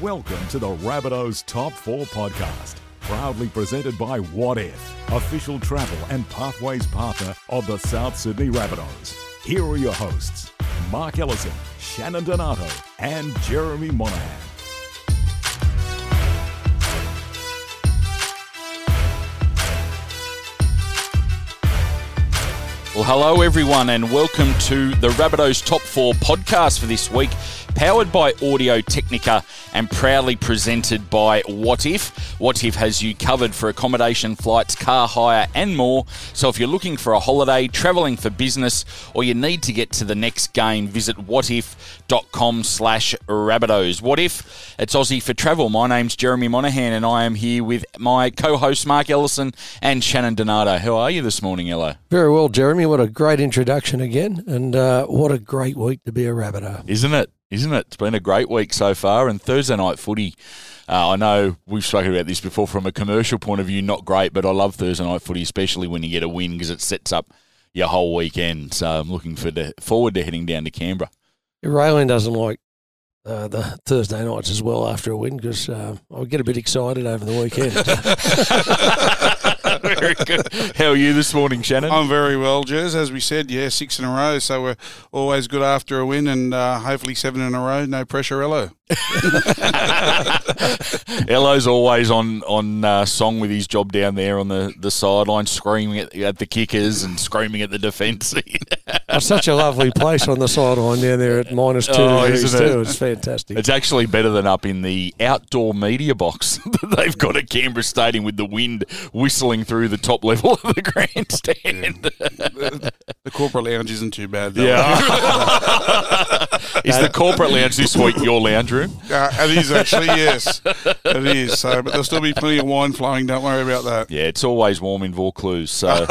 Welcome to the Rabbitohs Top 4 podcast, proudly presented by What If, official travel and pathways partner of the South Sydney Rabbitohs. Here are your hosts, Mark Ellison, Shannon Donato, and Jeremy Monahan. Well, hello everyone, and welcome to the Rabbitohs Top 4 podcast for this week, powered by Audio Technica and proudly presented by What If. What If has you covered for accommodation, flights, car hire, and more. So if you're looking for a holiday, travelling for business, or you need to get to the next game, visit whatif.com slash Rabbitohs. What If? It's Aussie for travel. My name's Jeremy Monahan, and I am here with my co-host Mark Ellison and Shannon Donato. How are you this morning, Ello? Very well, Jeremy. What a great introduction again, and uh, what a great week to be a Rabbitoh. Isn't it? Isn't it? It's been a great week so far, and Thursday night footy. Uh, I know we've spoken about this before from a commercial point of view, not great, but I love Thursday night footy, especially when you get a win because it sets up your whole weekend. So I'm looking for the, forward to heading down to Canberra. Raylene doesn't like uh, the Thursday nights as well after a win because uh, I get a bit excited over the weekend. very good. How are you this morning, Shannon? I'm very well, Jez. As we said, yeah, six in a row. So we're always good after a win, and uh, hopefully seven in a row. No pressure, Ello. Ello's always on on uh, song with his job down there on the, the sideline, screaming at, at the kickers and screaming at the defence. it's such a lovely place on the sideline down there at minus two Oh, degrees isn't it? too. It's fantastic. It's actually better than up in the outdoor media box that they've got at Canberra Stadium with the wind whistling through the top level of the grandstand. the, the corporate lounge isn't too bad, though. Yeah. Is the corporate lounge this week your lounge room? Uh, it is actually, yes. It is. So, but there'll still be plenty of wine flowing. Don't worry about that. Yeah, it's always warm in Vaucluse. So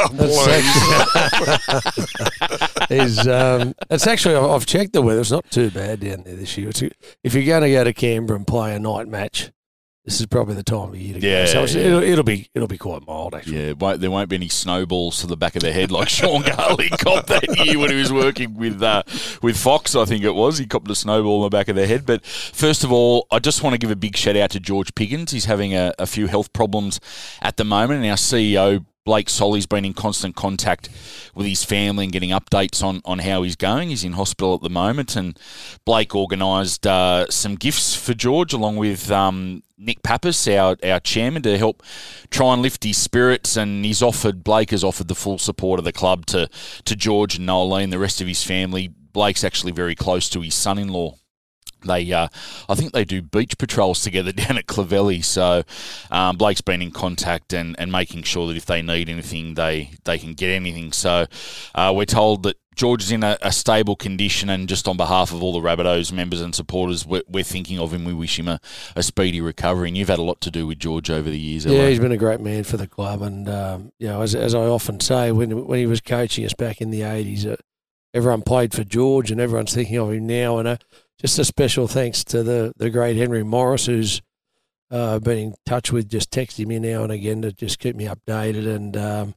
is um, it's actually I've I've checked the weather. It's not too bad down there this year. It's, if you're going to go to Canberra and play a night match, this is probably the time of year to Yeah, go. So yeah. it'll, it'll be it'll be quite mild actually. yeah, won't, there won't be any snowballs to the back of the head like Sean Garlick copped that year when he was working with uh, with Fox. I think it was he copped a snowball in the back of the head. But first of all, I just want to give a big shout out to George Piggins. He's having a, a few health problems at the moment, and our CEO Blake Solly's been in constant contact with his family and getting updates on, on how he's going. He's in hospital at the moment, and Blake organised uh, some gifts for George along with um, Nick Pappas, our, our chairman, to help try and lift his spirits. And he's offered Blake has offered the full support of the club to to George and Nolene, the rest of his family. Blake's actually very close to his son-in-law they uh, I think they do beach patrols together down at Clovelly. So um, Blake's been in contact and, and making sure that if they need anything, they they can get anything. So uh, we're told that George is in a, a stable condition, and just on behalf of all the Rabbitohs members and supporters, we're, we're thinking of him. We wish him a, a speedy recovery. And you've had a lot to do with George over the years. Yeah, he's been a great man for the club, and um, you know, as, as I often say, when when he was coaching us back in the eighties, uh, everyone played for George, and everyone's thinking of him now. And uh, just a special thanks to the the great Henry Morris, who's uh, been in touch with, just texting me now and again to just keep me updated. And um,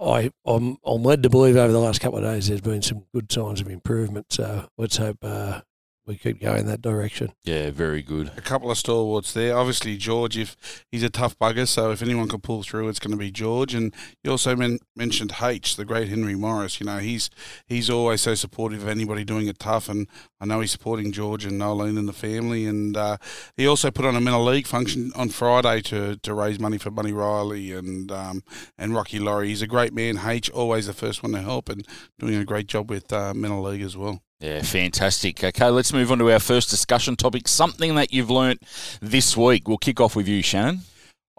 I I'm I'm led to believe over the last couple of days there's been some good signs of improvement. So let's hope uh, we could go in that direction. yeah, very good. A couple of stalwarts there. Obviously, George, if he's a tough bugger, so if anyone can pull through, it's going to be George. And you also men- mentioned H, the great Henry Morris. You know, he's he's always so supportive of anybody doing it tough, and I know he's supporting George and Nolene and the family. And uh, he also put on a Men of League function on Friday to, to raise money for Bunny Riley and um, and Rocky Laurie. He's a great man. H, always the first one to help, and doing a great job with uh, Men of League as well. Yeah, fantastic. Okay, let's move on to our first discussion topic. Something that you've learnt this week. We'll kick off with you, Shannon.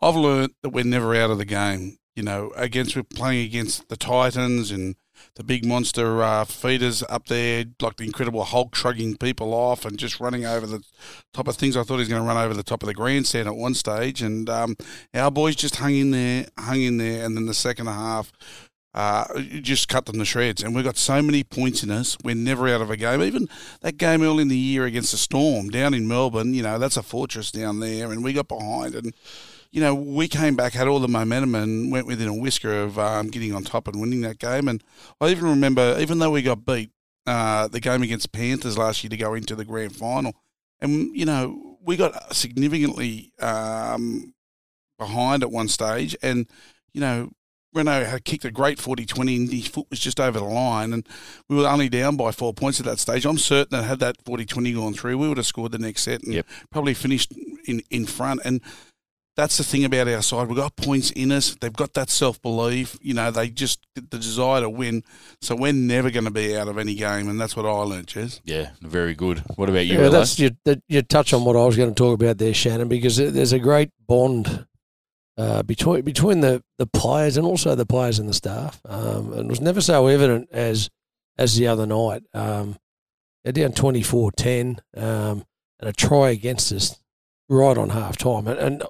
I've learnt that we're never out of the game. You know, against we're playing against the Titans and the big monster uh, Fifita up there, like the Incredible Hulk shrugging people off and just running over the top of things. I thought he was going to run over the top of the grandstand at one stage, and um, our boys just hung in there, hung in there, and then the second half. Uh, just cut them to shreds, and we've got so many points in us. We're never out of a game. Even that game early in the year against the Storm down in Melbourne, you know, that's a fortress down there, and we got behind, and you know, we came back, had all the momentum, and went within a whisker of um, getting on top and winning that game. And I even remember, even though we got beat, uh, the game against Panthers last year to go into the grand final, and you know, we got significantly um, behind at one stage, and you know Renault had kicked a great 40-20 and his foot was just over the line and we were only down by four points at that stage. I'm certain that had that 40-20 gone through, we would have scored the next set and Yep. probably finished in, in front. And that's the thing about our side. We've got points in us. They've got that self-belief. You know, they just the desire to win. So we're never going to be out of any game. And that's what I learned, Jez. Yeah, very good. What about you, Yeah, Ella? that's you, that, you touch on what I was going to talk about there, Shannon, because there's a great bond uh, between between the, the players and also the players and the staff. Um, and it was never so evident as as the other night. Um, they're down 24-10 um, and a try against us right on half time. And, and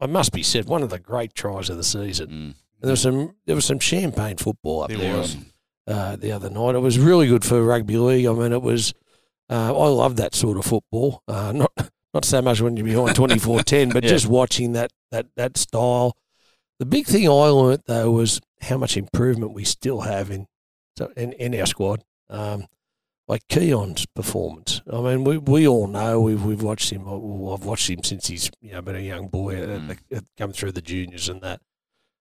I must be said, one of the great tries of the season. Mm. And there was some there was some champagne football up There there on, uh, the other night. It was really good for rugby league. I mean, it was. Uh, I love that sort of football. Uh, not not so much when you're behind 24-10, but Yeah. just watching that that that style. The big thing I learnt though was how much improvement we still have in in, in our squad. Um, like Keaon's performance. I mean, we, we all know we've we've watched him. Well, I've watched him since he's you know been a young boy, Mm. the, at, come through the juniors and that,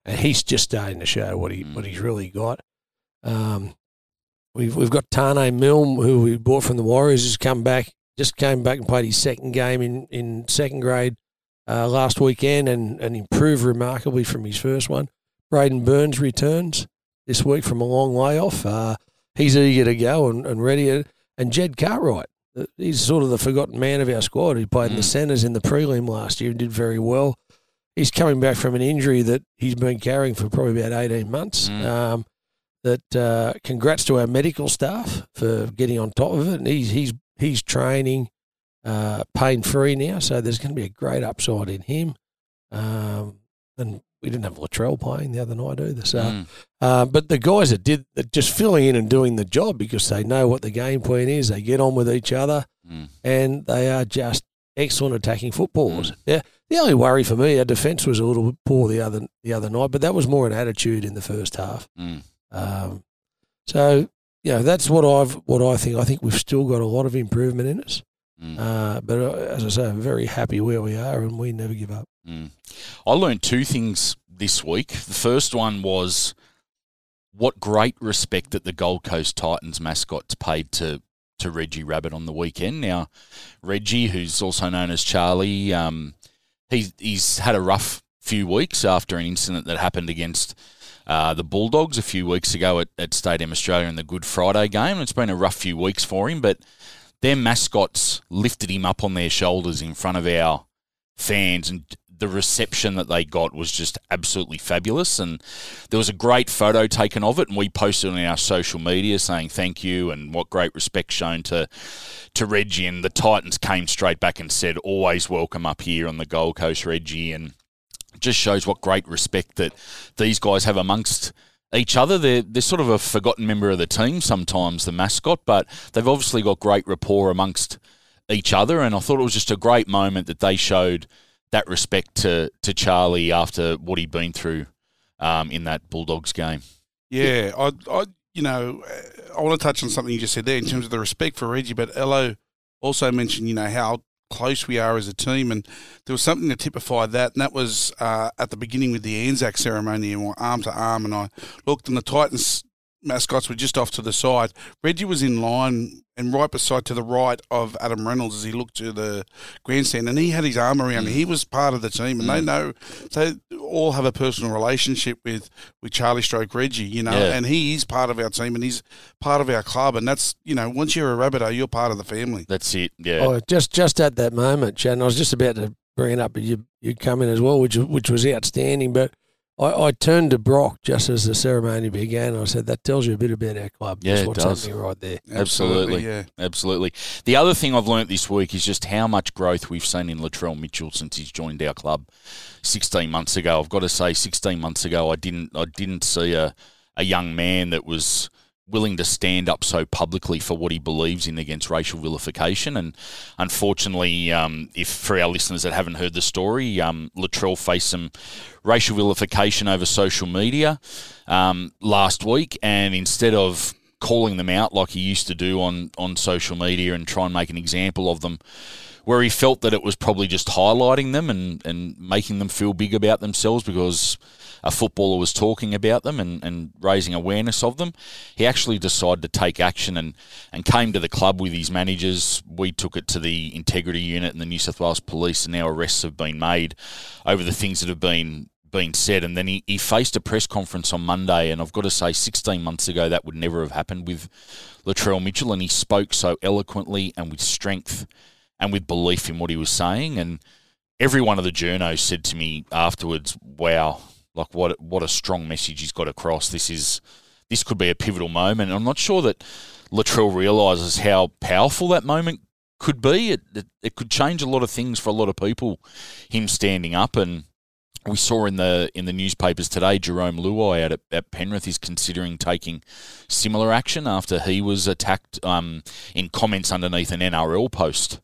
and he's just starting to show what he Mm. what he's really got. Um, we've we've got Taane Milne, who we bought from the Warriors, has come back. Just came back and played his second game in, in second grade uh, last weekend and, and improved remarkably from his first one. Braidon Burns returns this week from a long layoff. Uh, he's eager to go and, and ready. And Jed Cartwright, uh, he's sort of the forgotten man of our squad. He played in the Mm. centres in the prelim last year and did very well. He's coming back from an injury that he's been carrying for probably about 18 months. Mm. Um, that uh, congrats to our medical staff for getting on top of it. And he's he's he's training uh, pain free now, so there's going to be a great upside in him. Um, and we didn't have Latrell playing the other night either. So, Mm. uh, but the guys that did that just filling in and doing the job because they know what the game plan is, they get on with each other, Mm. and they are just excellent attacking footballers. Yeah, the only worry for me, our defence was a little bit poor the other the other night, but that was more an attitude in the first half. Mm. Um, so you know that's what I've what I think. I think we've still got a lot of improvement in us. Mm. Uh, but uh, as I say, I'm very happy where we are, and we never give up. Mm. I learned two things this week. The first one was what great respect that the Gold Coast Titans mascots paid to to Reggie Rabbit on the weekend. Now, Reggie, who's also known as Charlie, um, he, he's had a rough few weeks after an incident that happened against uh, the Bulldogs a few weeks ago at, at Stadium Australia in the Good Friday game. It's been a rough few weeks for him, but their mascots lifted him up on their shoulders in front of our fans and the reception that they got was just absolutely fabulous and there was a great photo taken of it and we posted it on our social media saying thank you and what great respect shown to to Reggie and the Titans came straight back and said always welcome up here on the Gold Coast Reggie and just shows what great respect that these guys have amongst each other. They're, they're sort of a forgotten member of the team sometimes, the mascot, but they've obviously got great rapport amongst each other. And I thought it was just a great moment that they showed that respect to, to Charlie after what he'd been through um, in that Bulldogs game. Yeah, I, I, you know, I want to touch on something you just said there in terms of the respect for Reggie, but Ello also mentioned, you know, how close we are as a team, and there was something to typify that, and that was uh, at the beginning with the Anzac ceremony, and we're arm to arm, and I looked, and the Titans mascots were just off to the side. Reggie was in line and right beside to the right of Adam Reynolds as he looked to the grandstand, and he had his arm around. him. He was part of the team, and they know they all have a personal relationship with with Charlie Stroke Reggie, you know, Yeah. and he is part of our team and he's part of our club, and that's you know once you're a Rabbitoh, you're part of the family. That's it. Yeah. Oh, just just at that moment, Shannon, I was just about to bring it up, but you you come in as well, which which was outstanding. But I, I turned to Brock just as the ceremony began. And I said, "That tells you a bit about our club. Yeah, just it what's does. happening right there." Absolutely. yeah. Absolutely. The other thing I've learnt this week is just how much growth we've seen in Latrell Mitchell since he's joined our club 16 months ago. I've got to say, 16 months ago, I didn't I didn't see a, a young man that was willing to stand up so publicly for what he believes in against racial vilification. And unfortunately, um, if for our listeners that haven't heard the story, um, Latrell faced some racial vilification over social media um, last week, and instead of calling them out like he used to do on, on social media and try and make an example of them, where he felt that it was probably just highlighting them and, and making them feel big about themselves because a footballer was talking about them and, and raising awareness of them. He actually decided to take action and, and came to the club with his managers. We took it to the integrity unit and the New South Wales Police, and now arrests have been made over the things that have been been said. And then he, he faced a press conference on Monday, and I've got to say, 16 months ago, that would never have happened with Latrell Mitchell, and he spoke so eloquently and with strength and with belief in what he was saying. And every one of the journos said to me afterwards, wow, like what what a strong message he's got across. This is this could be a pivotal moment. I'm not sure that Latrell realizes how powerful that moment could be. It, it, it could change a lot of things for a lot of people. Him standing up and we saw in the in the newspapers today, Jarome Luai at, at Penrith is considering taking similar action after he was attacked um, in comments underneath an NRL post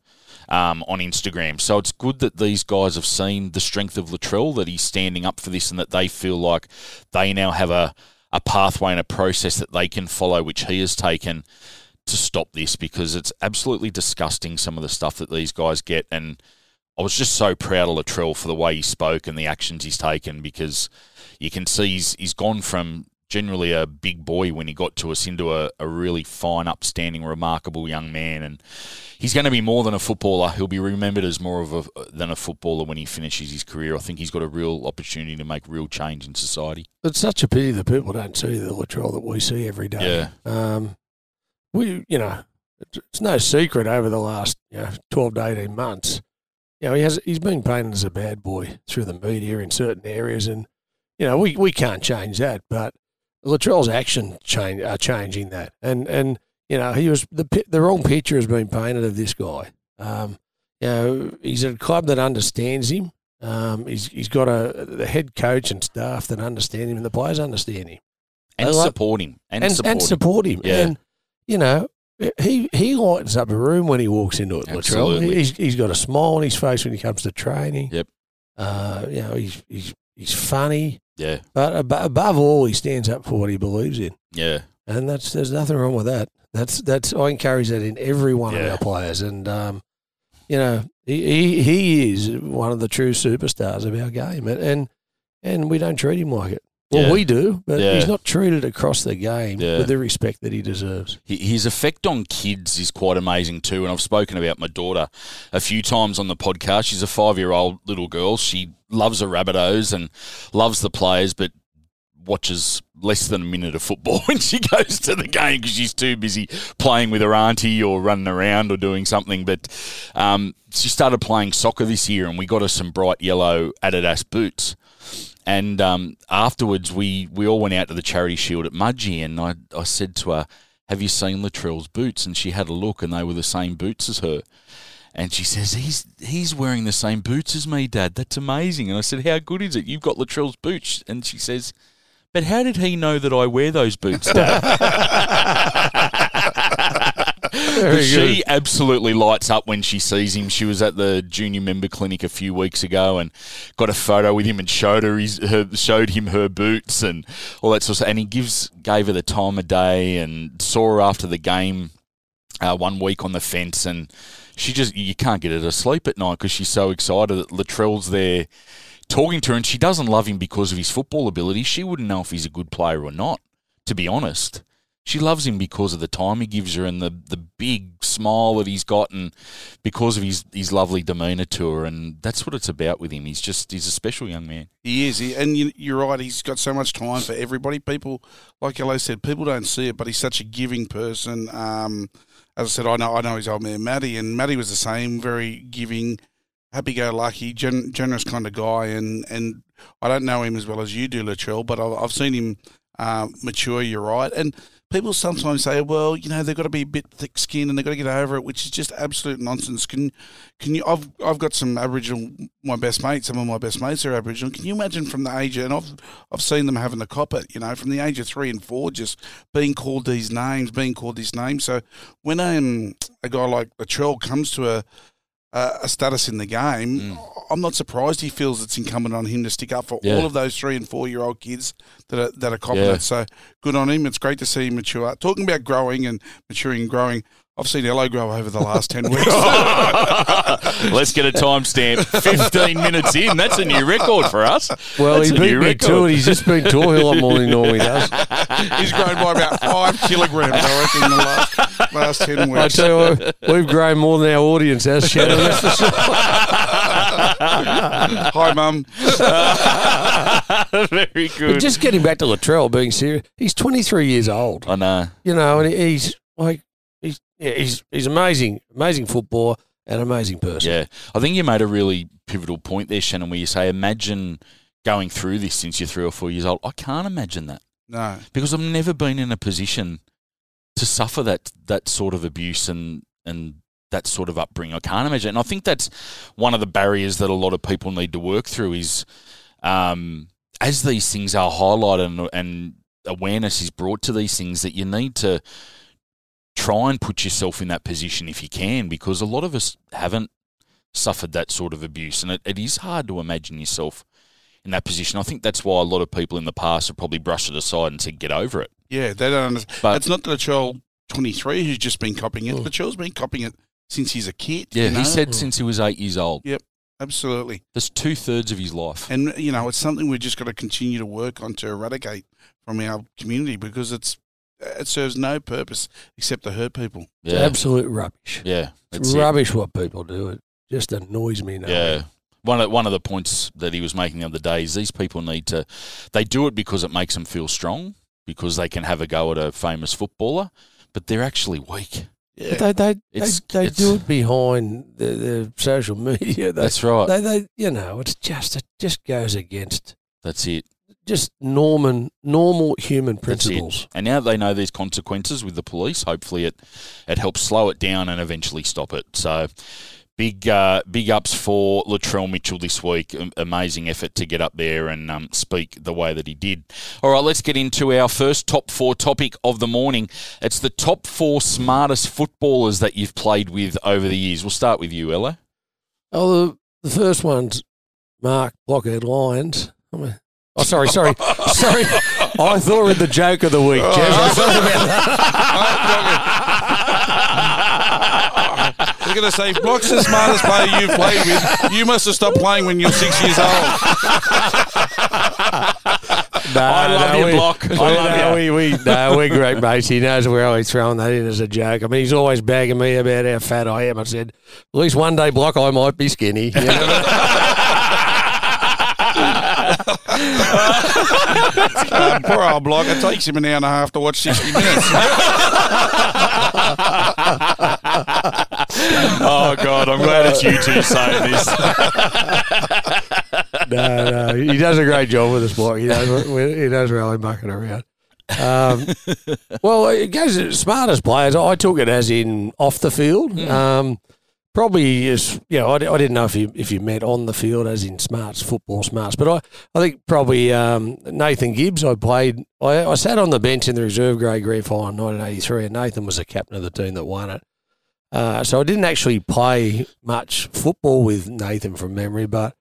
um, on Instagram. So it's good that these guys have seen the strength of Latrell, that he's standing up for this, and that they feel like they now have a, a pathway and a process that they can follow, which he has taken to stop this because it's absolutely disgusting some of the stuff that these guys get. And I was just so proud of Latrell for the way he spoke and the actions he's taken because you can see he's, he's gone from generally a big boy when he got to us into a, a really fine, upstanding, remarkable young man. And he's going to be more than a footballer. He'll be remembered as more of a than a footballer when he finishes his career. I think he's got a real opportunity to make real change in society. It's such a pity that people don't see the Latrell that we see every day. Yeah. Um, we, you know, it's no secret over the last you know, 12 to 18 months. You know, he has he's been painted as a bad boy through the media in certain areas, and you know we, we can't change that. But Latrell's action change are changing that, and and you know he was the the wrong picture has been painted of this guy. Um, you know he's at a club that understands him. Um, he's he's got a the head coach and staff that understand him, and the players understand him and like, support him and, and support and him. support him. Yeah. And you know he he lightens up a room when he walks into it. Latrell. Absolutely. He's he's got a smile on his face when he comes to training. Yep. Uh, you know he's he's he's funny. Yeah, But ab- above all, he stands up for what he believes in, yeah, and that's there's nothing wrong with that. That's that's I encourage that in every one of our players, and um, you know he, he he is one of the true superstars of our game, and and, and we don't treat him like it. Well, Yeah. we do, but Yeah. he's not treated across the game Yeah. with the respect that he deserves. His effect on kids is quite amazing too, and I've spoken about my daughter a few times on the podcast. She's a five-year-old little girl. She loves the Rabbitohs and loves the players, but watches less than a minute of football when she goes to the game because she's too busy playing with her auntie or running around or doing something. But um, she started playing soccer this year, and we got her some bright yellow Adidas boots. And um, afterwards, we, we all went out to the charity shield at Mudgee, and I, I said to her, Have you seen Latrell's boots? And she had a look, and they were the same boots as her. And she says, He's he's wearing the same boots as me, Dad. That's amazing. And I said, How good is it? You've got Latrell's boots. And she says, But how did he know that I wear those boots, Dad? But she absolutely lights up when she sees him. She was at the junior member clinic a few weeks ago and got a photo with him and showed her his her, showed him her boots and all that sort of stuff. And he gives gave her the time of day and saw her after the game uh, one week on the fence and she just you can't get her to sleep at night because she's so excited that Latrell's there talking to her and she doesn't love him because of his football ability. She wouldn't know if he's a good player or not, to be honest. She loves him because of the time he gives her and the, the big smile that he's got and because of his, his lovely demeanour to her. And that's what it's about with him. He's just, he's a special young man. He is, he, and you, you're right. He's got so much time for everybody. People, like Yellow said, people don't see it, but he's such a giving person. Um, as I said, I know, I know his old man Matty, and Matty was the same, very giving, happy-go-lucky, gen- generous kind of guy. And and I don't know him as well as you do, Latrell, but I've, I've seen him uh, mature. You're right, and people sometimes say, well, you know, they've got to be a bit thick-skinned and they've got to get over it, which is just absolute nonsense. Can can you? I've I've got some Aboriginal, my best mates. Some of my best mates are Aboriginal. Can you imagine from the age, and I've I've seen them having to cop it, you know, from the age of three and four, just being called these names, being called these names. So when um, a guy like Latrell comes to a uh, a status in the game, Mm. I'm not surprised he feels it's incumbent on him to stick up for Yeah. all of those three and four year old kids that are that are copping Yeah. So good on him. It's great to see him mature. Talking about growing and maturing and growing, I've seen Ello grow over the last ten weeks. Let's get a timestamp. 15 minutes in. That's a new record for us. Well, That's he a beat new me record. to it. He's just been to a lot more than he normally does. He's grown by about five kilograms, I reckon, in the last last ten I weeks. tell you, what, we've grown more than our audience has, Shannon. That's for sure. Hi, mum. Very But good. just getting back to Latrell, being serious, he's 23 years old. I know. You know, and he's like, he's yeah, he's he's amazing, amazing footballer and amazing person. Yeah. I think you made a really pivotal point there, Shannon, where you say, imagine going through this since you're three or four years old. I can't imagine that No. because I've never been in a position to suffer that that sort of abuse and and that sort of upbringing. I can't imagine. And I think that's one of the barriers that a lot of people need to work through is um, as these things are highlighted and, and awareness is brought to these things that you need to try and put yourself in that position if you can because a lot of us haven't suffered that sort of abuse and it, it is hard to imagine yourself in that position. I think that's why a lot of people in the past have probably brushed it aside and said get over it. Yeah, they don't understand. But it's not that the child 23 who's just been copying it. The hmm. child's been copying it since he's a kid. yeah, you know? he said hmm. since he was eight years old. Yep, absolutely. That's two thirds of his life. And, you know, it's something we've just got to continue to work on to eradicate from our community because it's it serves no purpose except to hurt people. It's absolute rubbish. yeah, It's that's it. rubbish what people do. It just annoys me now. Yeah. One of, one of the points that he was making the other day is these people need to, they do it because it makes them feel strong, because they can have a go at a famous footballer, but they're actually weak. But they they, It's- they, they it's- do it behind the, the social media. They, That's right. they, they, you know, it's just it just goes against That's it. just Norman normal human principles. And now that they know there's consequences with the police, hopefully it, it helps slow it down and eventually stop it. So big uh, big ups for Latrell Mitchell this week. Amazing effort to get up there and um, speak the way that he did. All right, let's get into our first top four topic of the morning. It's the top four smartest footballers that you've played with over the years. We'll start with you, Ella. Oh, the, the first one's Mark Blockhead Lions. I mean, oh, sorry, sorry, sorry. I thought we had the joke of the week, Jez. I'm about that. They're going to say, Block's the smartest player you've played with. You must have stopped playing when you're six years old. No, I love no, you, we- Block. I love no, you. We, we, no, we're great mates. He knows we're always throwing that in as a joke. I mean, he's always bagging me about how fat I am. I said, at least one day, Block, I might be skinny. You know? Uh, poor old Block. It takes him an hour and a half to watch 60 minutes. oh, God, I'm glad it's you two saying this. no, no, he does a great job with us, Block. He does, he does really mucking around. Um, well, it goes to smartest players. I took it as in off the field. Um, probably is, you know, I, I didn't know if you if you meant on the field as in smarts, football smarts, but I, I think probably um, Nathan Gibbs. I played. I, I sat on the bench in the reserve grade grand final in 1983, and Nathan was the captain of the team that won it. Uh, so I didn't actually play much football with Nathan from memory, but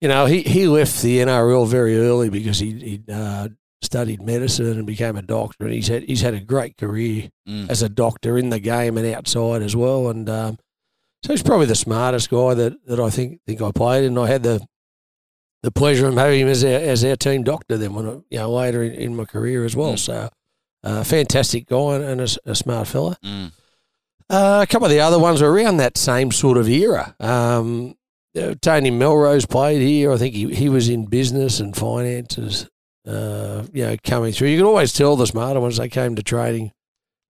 you know, he, he left the NRL very early because he he uh, studied medicine and became a doctor, and he's had he's had a great career Mm. as a doctor in the game and outside as well. And um, so he's probably the smartest guy that, that I think think I played, and I had the the pleasure of having him as our, as our team doctor then when I, you know later in, in my career as well. Mm. So uh, fantastic guy and a smart fella. Mm. Uh, a couple of the other ones were around that same sort of era. Um, uh, Tony Melrose played here. I think he, he was in business and finances, uh, you know, coming through. You could always tell the smarter ones they came to trading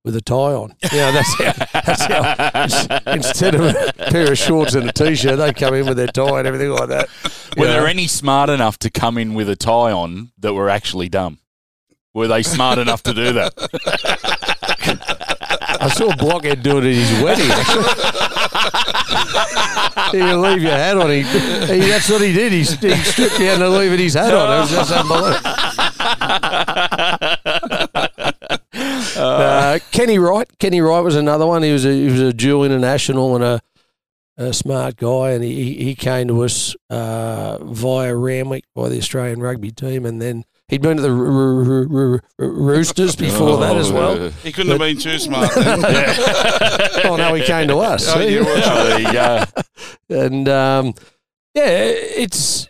with a tie on. Yeah, that's how, that's how instead of a pair of shorts and a t-shirt, they come in with their tie and everything like that. Were You there any smart enough to come in with a tie on that were actually dumb? Were they smart enough to do that? I saw Blockhead do it at his wedding. You leave your hat on. He, he, that's what he did. He, he stripped down to leave his hat on. It was just unbelievable. Uh, Kenny Wright. Kenny Wright was another one. He was a he was a dual international and a a smart guy, and he, he came to us uh, via Randwick by the Australian rugby team, and then he'd been to the Ro- Ro- Ro- Ro- Roosters before that as well. Oh, He couldn't have been too smart. Then. oh no, he came to us. Oh, yeah, well, Oh, there you go. and um, yeah, it's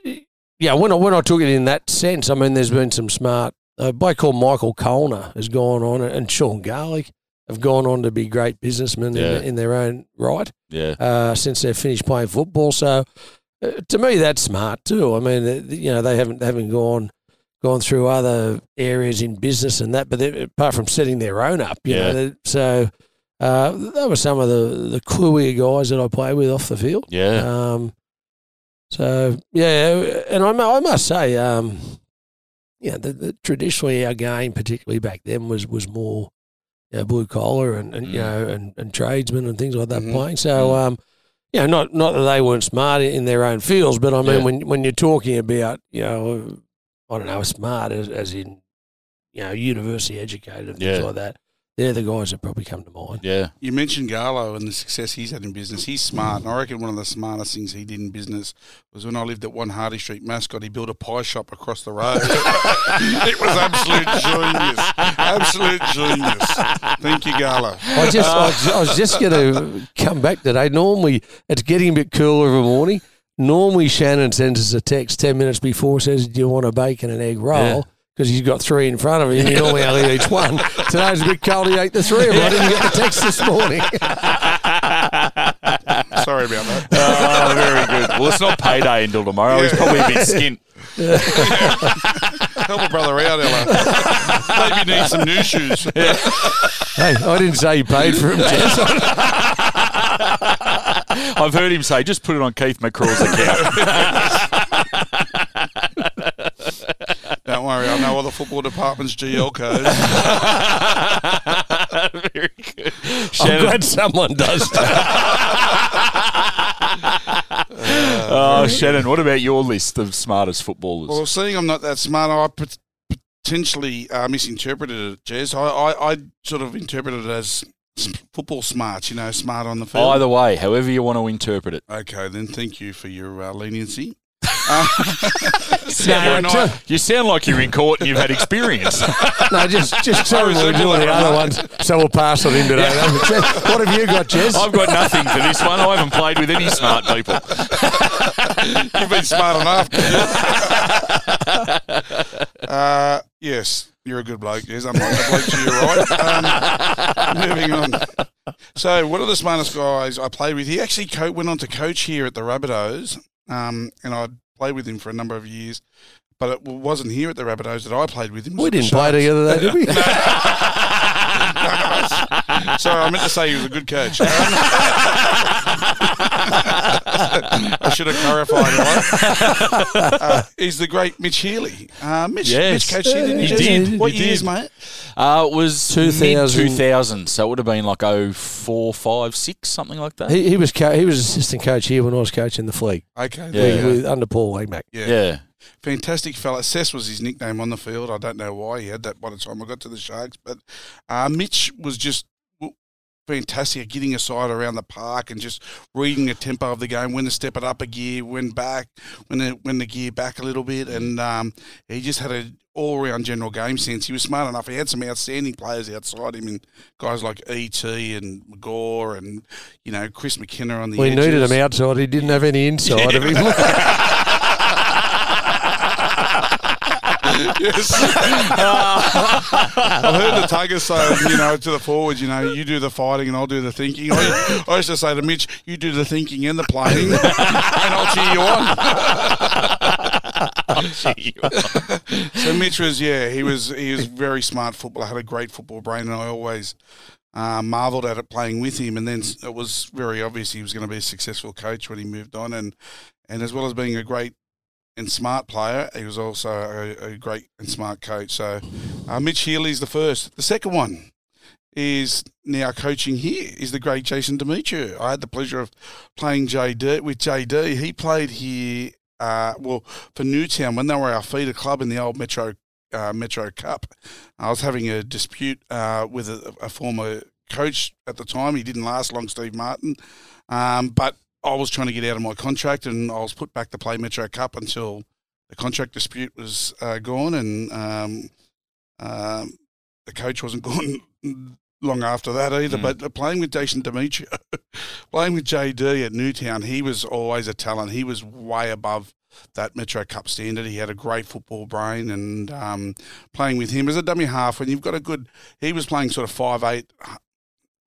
yeah. When I when I took it in that sense, I mean, there's been some smart. A bloke called Michael Colner has gone on, and Sean Garlick have gone on to be great businessmen Yeah. in, in their own right Yeah. uh, since they've finished playing football. So uh, to me, that's smart too. I mean, uh, you know, they haven't they haven't gone gone through other areas in business and that, but apart from setting their own up, you Yeah. know, so. Uh, that were some of the the cluier guys that I played with off the field. Yeah. Um, so yeah, and I, I must say, um, yeah, the, the, traditionally our game, particularly back then, was was more you know, blue collar and, and you Mm. know and, and tradesmen and things like that Mhm. playing. So um, you know, not not that they weren't smart in, in their own fields, but I mean, Yeah. when when you're talking about you know, I don't know, smart as, as in you know, university educated and things Yeah. like that. They're the guys that probably come to mind. Yeah. You mentioned Garlo and the success he's had in business. He's smart, and I reckon one of the smartest things he did in business was when I lived at One Hardy Street, Mascot. He built a pie shop across the road. it was absolute genius, absolute genius. Thank you, Garlo. I just, I was, I was just going to come back today. Normally, it's getting a bit cooler of a morning. Normally, Shannon sends us a text ten minutes before, says, "Do you want a bacon and egg Yeah. roll?" Because he's got three in front of him. And he normally only eats one. Today's a bit cold. He ate the three of them. I didn't get the text this morning. Sorry about that. Oh, very good. Well, it's not payday until tomorrow. He's probably a bit skint. Help a brother out, Ella. Maybe need some new shoes. hey, I didn't say you paid for him, Jez. I've heard him say, just put it on Keith McCraw's account. Don't worry, I know all the football department's GL codes. very good. I'm glad someone does that. oh, Shannon, what about your list of smartest footballers? Well, seeing I'm not that smart, I pot- potentially uh, misinterpreted it, Jez. I, I, I sort of interpreted it as s- football smart, you know, smart on the field. Either way, however you want to interpret it. Okay, then thank you for your uh, leniency. Uh, Sound no, like- I- you sound like you're in court and you've had experience. No, just just tell him we're doing the other ones, so we'll pass on him today. what have you got, Jez? I've got nothing for this one. I haven't played with any smart people. You've been smart enough. Uh, yes, you're a good bloke, Yes, I'm not a bloke to your right. Um, moving on. So, one of the smartest guys I played with, he actually co- went on to coach here at the Rabbitohs, um, and I played with him for a number of years. But it wasn't here at the Rabbitohs that I played with him. We didn't play together, though, did we? Sorry, I meant to say he was a good coach. I should have clarified it. Uh, he's the great Mitch Healey. Uh, Mitch, Yes. Mitch coached here, didn't He you? did, What he years, did. mate? Uh, it was 2000. 2000, so it would have been like 04, 5, 6, something like that. he, he was co- he was assistant coach here when I was coaching the fleet Okay, Yeah. there with, with under Paul Langmack. Yeah. yeah. fantastic fella. Cess was his nickname on the field. I don't know why he had that by the time I got to the Sharks, but uh, Mitch was just w- fantastic at getting a side around the park and just reading the tempo of the game. When to step it up a gear, when back, when the when the gear back a little bit, and um, he just had a all round general game sense. He was smart enough. He had some outstanding players outside him, and guys like ET and McGaw and you know Chris McKenna on the. We needed him outside. He didn't have any inside of him. Yes. I've heard the Tuggers say, you know, to the forwards, you know, you do the fighting and I'll do the thinking. I, I used to say to Mitch, you do the thinking and the playing, and I'll cheer you on. I'll cheer you on. So Mitch was, yeah, he was he was very smart footballer, had a great football brain, and I always uh, marvelled at it playing with him. And then it was very obvious he was going to be a successful coach when he moved on, and and as well as being a great and smart player, he was also a, a great and smart coach. So uh, Mitch Healey's the first. The second one is now coaching here is the great Jason Demetriou. I had the pleasure of playing JD with JD. He played here, uh, well, for Newtown when they were our feeder club in the old Metro uh, Metro Cup. I was having a dispute uh, with a, a former coach at the time. He didn't last long, Steve Martin, um, but I was trying to get out of my contract, and I was put back to play Metro Cup until the contract dispute was uh, gone, and um, um, the coach wasn't gone long after that either. Mm. But playing with Jason Demetriou, playing with JD at Newtown, he was always a talent. He was way above that Metro Cup standard. He had a great football brain, and um, playing with him as a dummy half, when you've got a good, he was playing sort of five eight,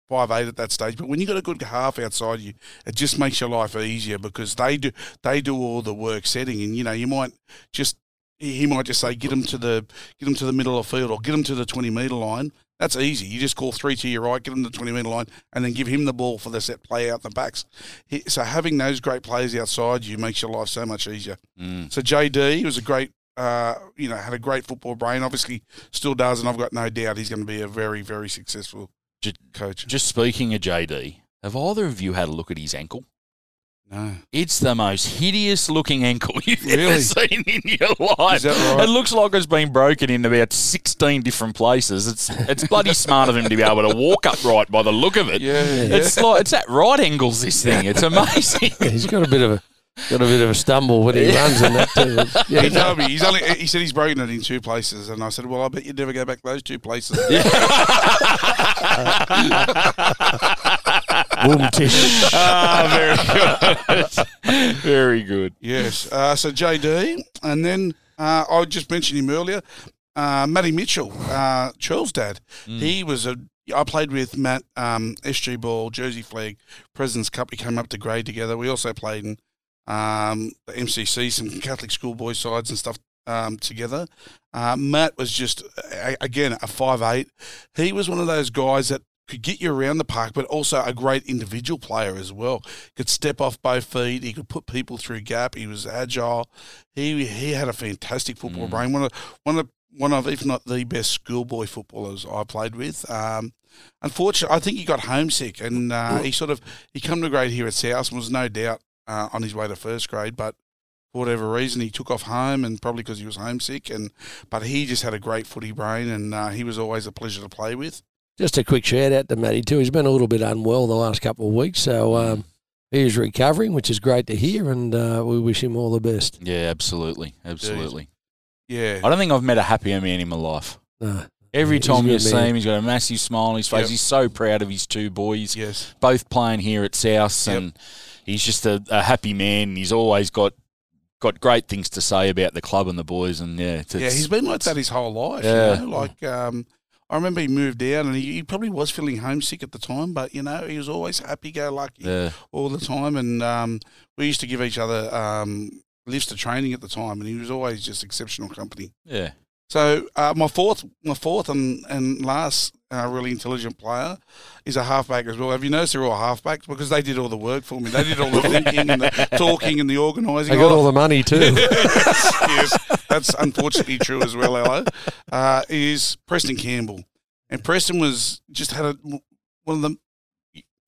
five eight at that stage. But when you've got a good half outside you, it just makes your life easier because they do they do all the work setting, and you know you might just he might just say get him to the get him to the middle of the field or get him to the twenty metre line. That's easy. You just call three to your right, get him to the 20 metre line, and then give him the ball for the set play out the backs. So having those great players outside you makes your life so much easier. Mm. So JD was a great, uh, you know, had a great football brain. Obviously, still does, and I've got no doubt he's going to be a very, very successful Ju- coach. Just speaking of JD, have either of you had a look at his ankle? No, It's the most hideous looking ankle you've Really? ever seen in your life. Is that right? It looks like it's been broken in about sixteen different places. It's it's bloody smart of him to be able to walk upright by the look of it. yeah, yeah. It's like it's at right angles. This thing. It's amazing. Yeah, he's got a bit of a got a bit of a stumble when he runs and that too. It's- Yeah, he told me he's only. He said he's broken it in two places, and I said, "Well, I bet you'd never go back to those two places." Womb tissue. ah, very good. very good. Yes. Uh, so JD, and then uh, I just mentioned him earlier. Uh, Matty Mitchell, uh, Charles' dad. He was a. I played with Matt um, SG Ball, Jersey Flag, President's Cup. We came up to grade together. We also played in um, the MCC, some Catholic schoolboy sides and stuff um, together. Uh, Matt was just a, again a five eight. He was one of those guys that could get you around the park, but also a great individual player as well. Could step off both feet. He could put people through gap. He was agile. He he had a fantastic football brain. One of one of one of if not the best schoolboy footballers I played with. Um, unfortunately, I think he got homesick and uh, he sort of he come to grade here at South and was no doubt uh, on his way to first grade, but for whatever reason he took off home and probably because he was homesick and but he just had a great footy brain and uh, he was always a pleasure to play with. Just a quick shout out to Matty too. He's been a little bit unwell the last couple of weeks, so um, he is recovering, which is great to hear, and uh, we wish him all the best. Yeah, absolutely, absolutely. Yeah, I don't think I've met a happier man in my life. Uh, Every He's time you see man. him, he's got a massive smile on his face. Yep. He's so proud of his two boys, yes, both playing here at South, Yep. and he's just a, a happy man. He's always got got great things to say about the club and the boys, and yeah, it's, yeah, he's been like that his whole life. Yeah. You know? Like um, I remember he moved down and he, he probably was feeling homesick at the time, but you know he was always happy go lucky. yeah, all the time, and um, we used to give each other um, lifts to training at the time, and he was always just exceptional company. yeah. So uh, my fourth, my fourth and, and last uh, really intelligent player is a halfback as well. Have you noticed they're all halfbacks because they did all the work for me. They did all the thinking and the talking and the organising. they got Oh, all the money too. yes, that's unfortunately true as well, Hello. Uh, is Preston Campbell. And Preston was just had a, one of the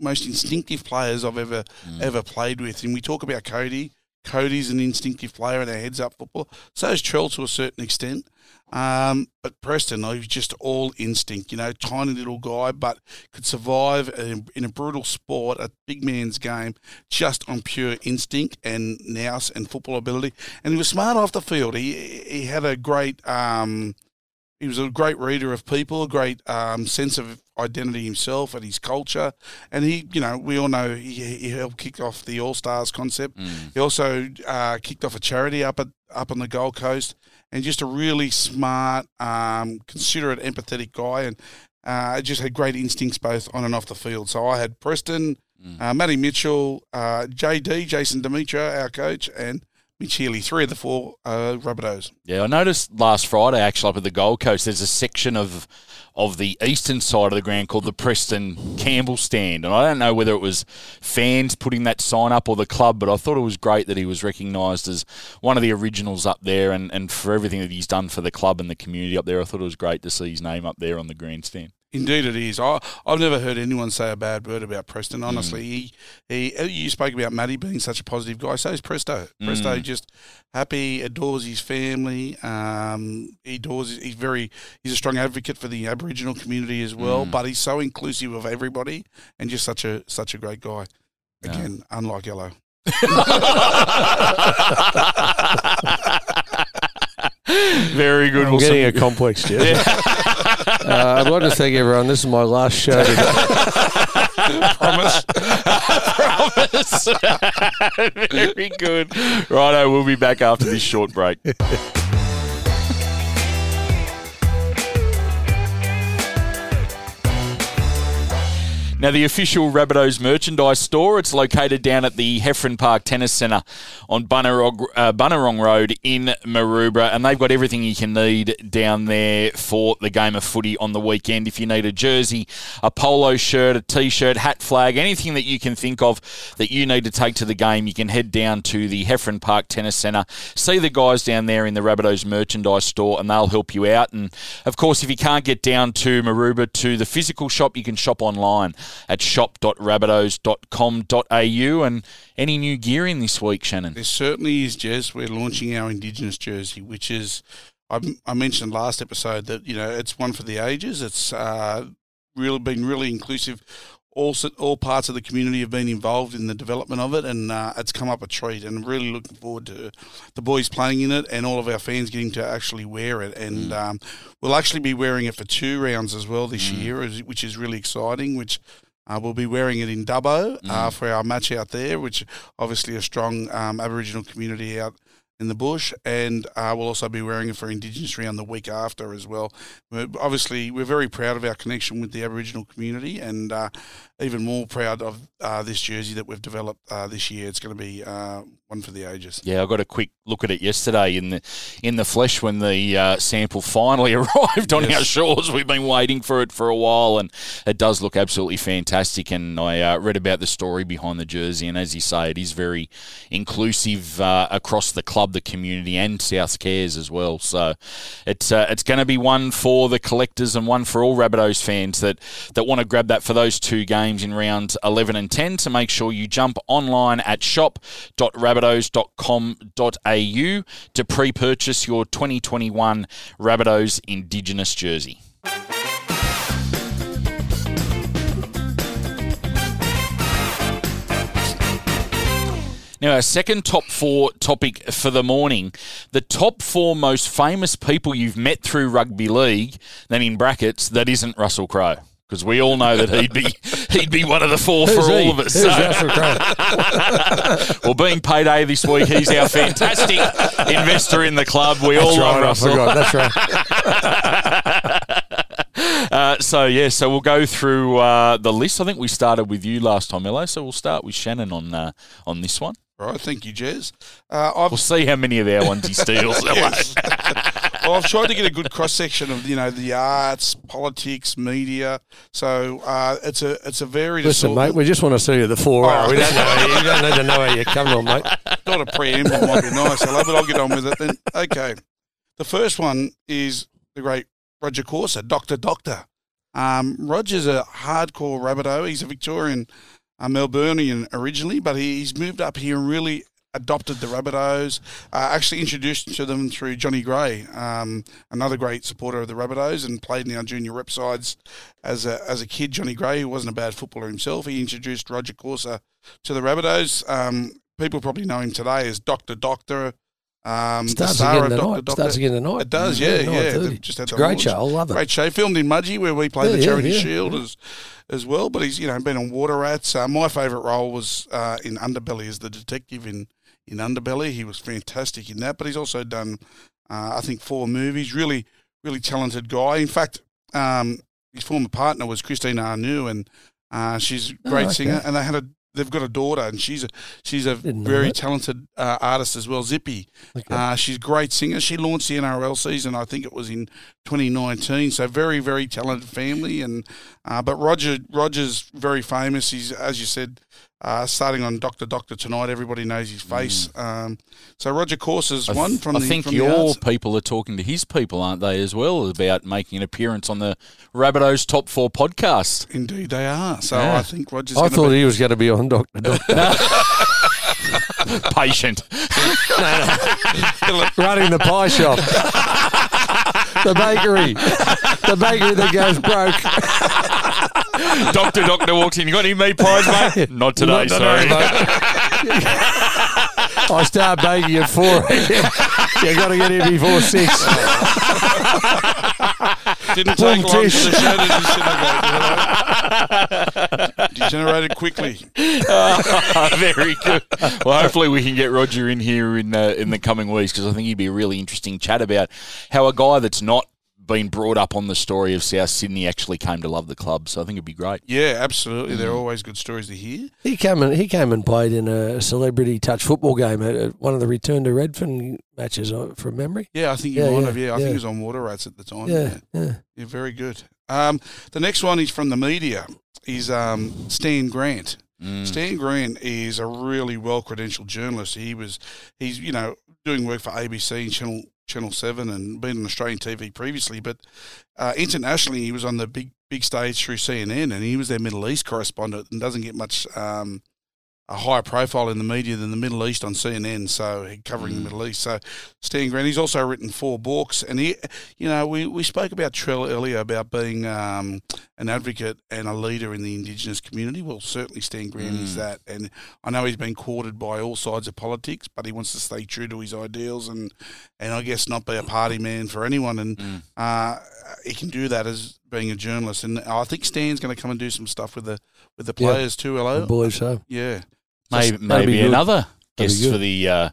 most instinctive players I've ever Mm. ever played with. And we talk about Cody. Cody's an instinctive player and a heads up football. So is Trell to a certain extent. Um, but Preston, he was just all instinct, you know, tiny little guy, but could survive in, in a brutal sport, a big man's game, just on pure instinct and nous and football ability. And he was smart off the field. He he had a great um, he was a great reader of people, a great um, sense of identity himself and his culture. And he, you know, we all know he, he helped kick off the All Stars concept. Mm. He also uh, kicked off a charity up at up on the Gold Coast, and just a really smart, um, considerate, empathetic guy, and uh, just had great instincts both on and off the field. So I had Preston, Mm. uh, Matty Mitchell, uh, JD, Jason Demetriou, our coach, and Mitch Healey, three of the four uh, Rabbitohs. Yeah, I noticed last Friday actually up at the Gold Coast. There's a section of of the eastern side of the ground called the Preston Campbell Stand, and I don't know whether it was fans putting that sign up or the club, but I thought it was great that he was recognised as one of the originals up there, and, and for everything that he's done for the club and the community up there. I thought it was great to see his name up there on the grandstand. Indeed, it is. I, I've never heard anyone say a bad word about Preston. Hmm. Honestly, he, he, uh, you spoke about Matty being such a positive guy. So is Presto. Presto hmm. just happy, adores his family. Um, he adores. He's very. He's a strong advocate for the Aboriginal community as well. Hmm. But he's so inclusive of everybody, and just such a such a great guy. Again, unlike yellow. Very good. I'm getting a complex, Jeff. uh, I'd like to thank everyone. This is my last show. Today. Promise. promise. Very good. Righto, we'll be back after this short break. Now, the official Rabbitohs merchandise store, it's located down at the Heffron Park Tennis Centre on Bunnerong, uh, Bunnerong Road in Maroubra, and they've got everything you can need down there for the game of footy on the weekend. If you need a jersey, a polo shirt, a t-shirt, hat flag, anything that you can think of that you need to take to the game, you can head down to the Heffron Park Tennis Centre, see the guys down there in the Rabbitohs merchandise store, and they'll help you out. And, of course, if you can't get down to Maroubra to the physical shop, you can shop online at shop.rabbitohs.com.au. And any new gear in this week, Shannon? There certainly is, Jez. We're launching our Indigenous jersey, which is, I, I mentioned last episode that, you know, it's one for the ages. It's uh, really been really inclusive. All, all parts of the community have been involved in the development of it, and uh, it's come up a treat. And I'm really looking forward to the boys playing in it and all of our fans getting to actually wear it. And um, we'll actually be wearing it for two rounds as well this year, which is really exciting. Which uh, we'll be wearing it in Dubbo uh, for our match out there, which obviously a strong um, Aboriginal community out in the bush, and uh, we'll also be wearing it for Indigenous round the week after as well. We're, obviously, we're very proud of our connection with the Aboriginal community, and uh, even more proud of uh, this jersey that we've developed uh, this year. It's going to be uh, one for the ages. Yeah, I got a quick look at it yesterday in the in the flesh when the uh, sample finally arrived on Yes. our shores. We've been waiting for it for a while, and it does look absolutely fantastic. And I uh, read about the story behind the jersey, and as you say, it is very inclusive uh, across the club, the community, and South Cares as well. So it's uh, it's going to be one for the collectors and one for all Rabbitohs fans that that want to grab that for those two games in rounds 11 and 10. So make sure you jump online at shop.rabbitohs.com.au to pre-purchase your 2021 Rabbitohs Indigenous jersey. Now, our second top four topic for the morning the top four most famous people you've met through rugby league, then in brackets, that isn't Russell Crowe. Because we all know that he'd be he'd be one of the four Who's for he? all of us. So- well, being payday this week, he's our fantastic investor in the club. We all That's love right, I Russell. forgot. That's right. Uh, so yeah, so we'll go through uh, the list. I think we started with you last time, Ello. So we'll start with Shannon on uh, on this one. Right, thank you, Jez. Uh, I've We'll see how many of our ones he steals. Yes. Well, I've tried to get a good cross section of you know the arts, politics, media. So uh, it's a it's a varied. Listen, mate, we just want to see who the four are. We don't know. You, you don't need to know where you're coming on, mate. Not a preamble might be nice, hello, but I'll get on with it then. Okay, the first one is the great Roger Corser, Doctor Doctor. Um, Roger's a hardcore Rabbitoh. He's a Victorian, uh, Melburnian originally, but he, he's moved up here and really adopted the Rabbitohs. Uh, actually introduced to them through Johnny Gray, um, another great supporter of the Rabbitohs, and played in our junior rep sides as a as a kid. Johnny Gray, who wasn't a bad footballer himself, he introduced Roger Corser to the Rabbitohs. Um, people probably know him today as Doctor Doctor. Um, Starts star again tonight. Doctor Doctor. Starts again tonight. It does, yeah, yeah. 9:30. They've just had a great launch. show. I love it. Great show. Filmed in Mudgee, where we played Yeah, the Charity yeah, Shield yeah. as as well. But he's you know been on Water Rats. Uh, my favourite role was uh, in Underbelly as the detective in in Underbelly. He was fantastic in that. But he's also done uh, I think four movies. Really, really talented guy. In fact, um, his former partner was Christine Anu, and uh, she's a Oh, great okay. singer. And they had a they've got a daughter, and she's a she's a Didn't very talented uh, artist as well. Zippy. Okay. Uh, she's a great singer. She launched the NRL season, I think it was in 2019. So very, very talented family. And uh, but Roger, Roger's very famous. He's as you said, uh, starting on Doctor Doctor tonight. Everybody knows his face. Um, so Roger Corser's I th- one from I the. think from your arts. people are talking to his people, aren't they, as well, about making an appearance on the Rabbitohs Top Four podcast. Indeed, they are. So Yeah. I think Roger's. I thought be, he was going to be on Doctor Doctor Patient. running the pie shop, the bakery, the bakery that goes broke. Doctor Doctor walks in. You got any meat pies, mate? Not today, Not sorry. today, I start baking at 4 a.m. you got to get in before 6. Didn't Boom, take long for tish. the show to disintegrate. you know? Degenerated quickly. Very good. Well, hopefully we can get Roger in here in uh, in the coming weeks because I think he'd be a really interesting chat about how a guy that's not been brought up on the story of South Sydney actually came to love the club. So I think it'd be great. Yeah, absolutely. They're always good stories to hear. He came and he came and played in a celebrity touch football game at, at one of the return to Redfern matches uh, from memory. Yeah, I think you Yeah, might yeah, have. Yeah, I yeah. think he was on water rats at the time. Yeah, yeah. Yeah, very good. Um, the next one is from the media. Is um, Stan Grant. Mm. Stan Grant is a really well credentialed journalist. He was he's you know doing work for ABC and Channel Channel Seven and been on Australian TV previously, but uh, internationally he was on the big big stage through CNN and he was their Middle East correspondent and doesn't get much. Um, a higher profile in the media than the Middle East on CNN, so covering Mm. the Middle East. So Stan Grant, he's also written four books, and he, you know, we, we spoke about Trell earlier about being um, an advocate and a leader in the Indigenous community. Well, certainly Stan Grant is Mm. that, and I know he's been courted by all sides of politics, but he wants to stay true to his ideals and and I guess not be a party man for anyone, and Mm. uh, he can do that as being a journalist. And I think Stan's going to come and do some stuff with the with the Yeah. players too. I Hello, believe so. yeah. Maybe, maybe another guest for the uh,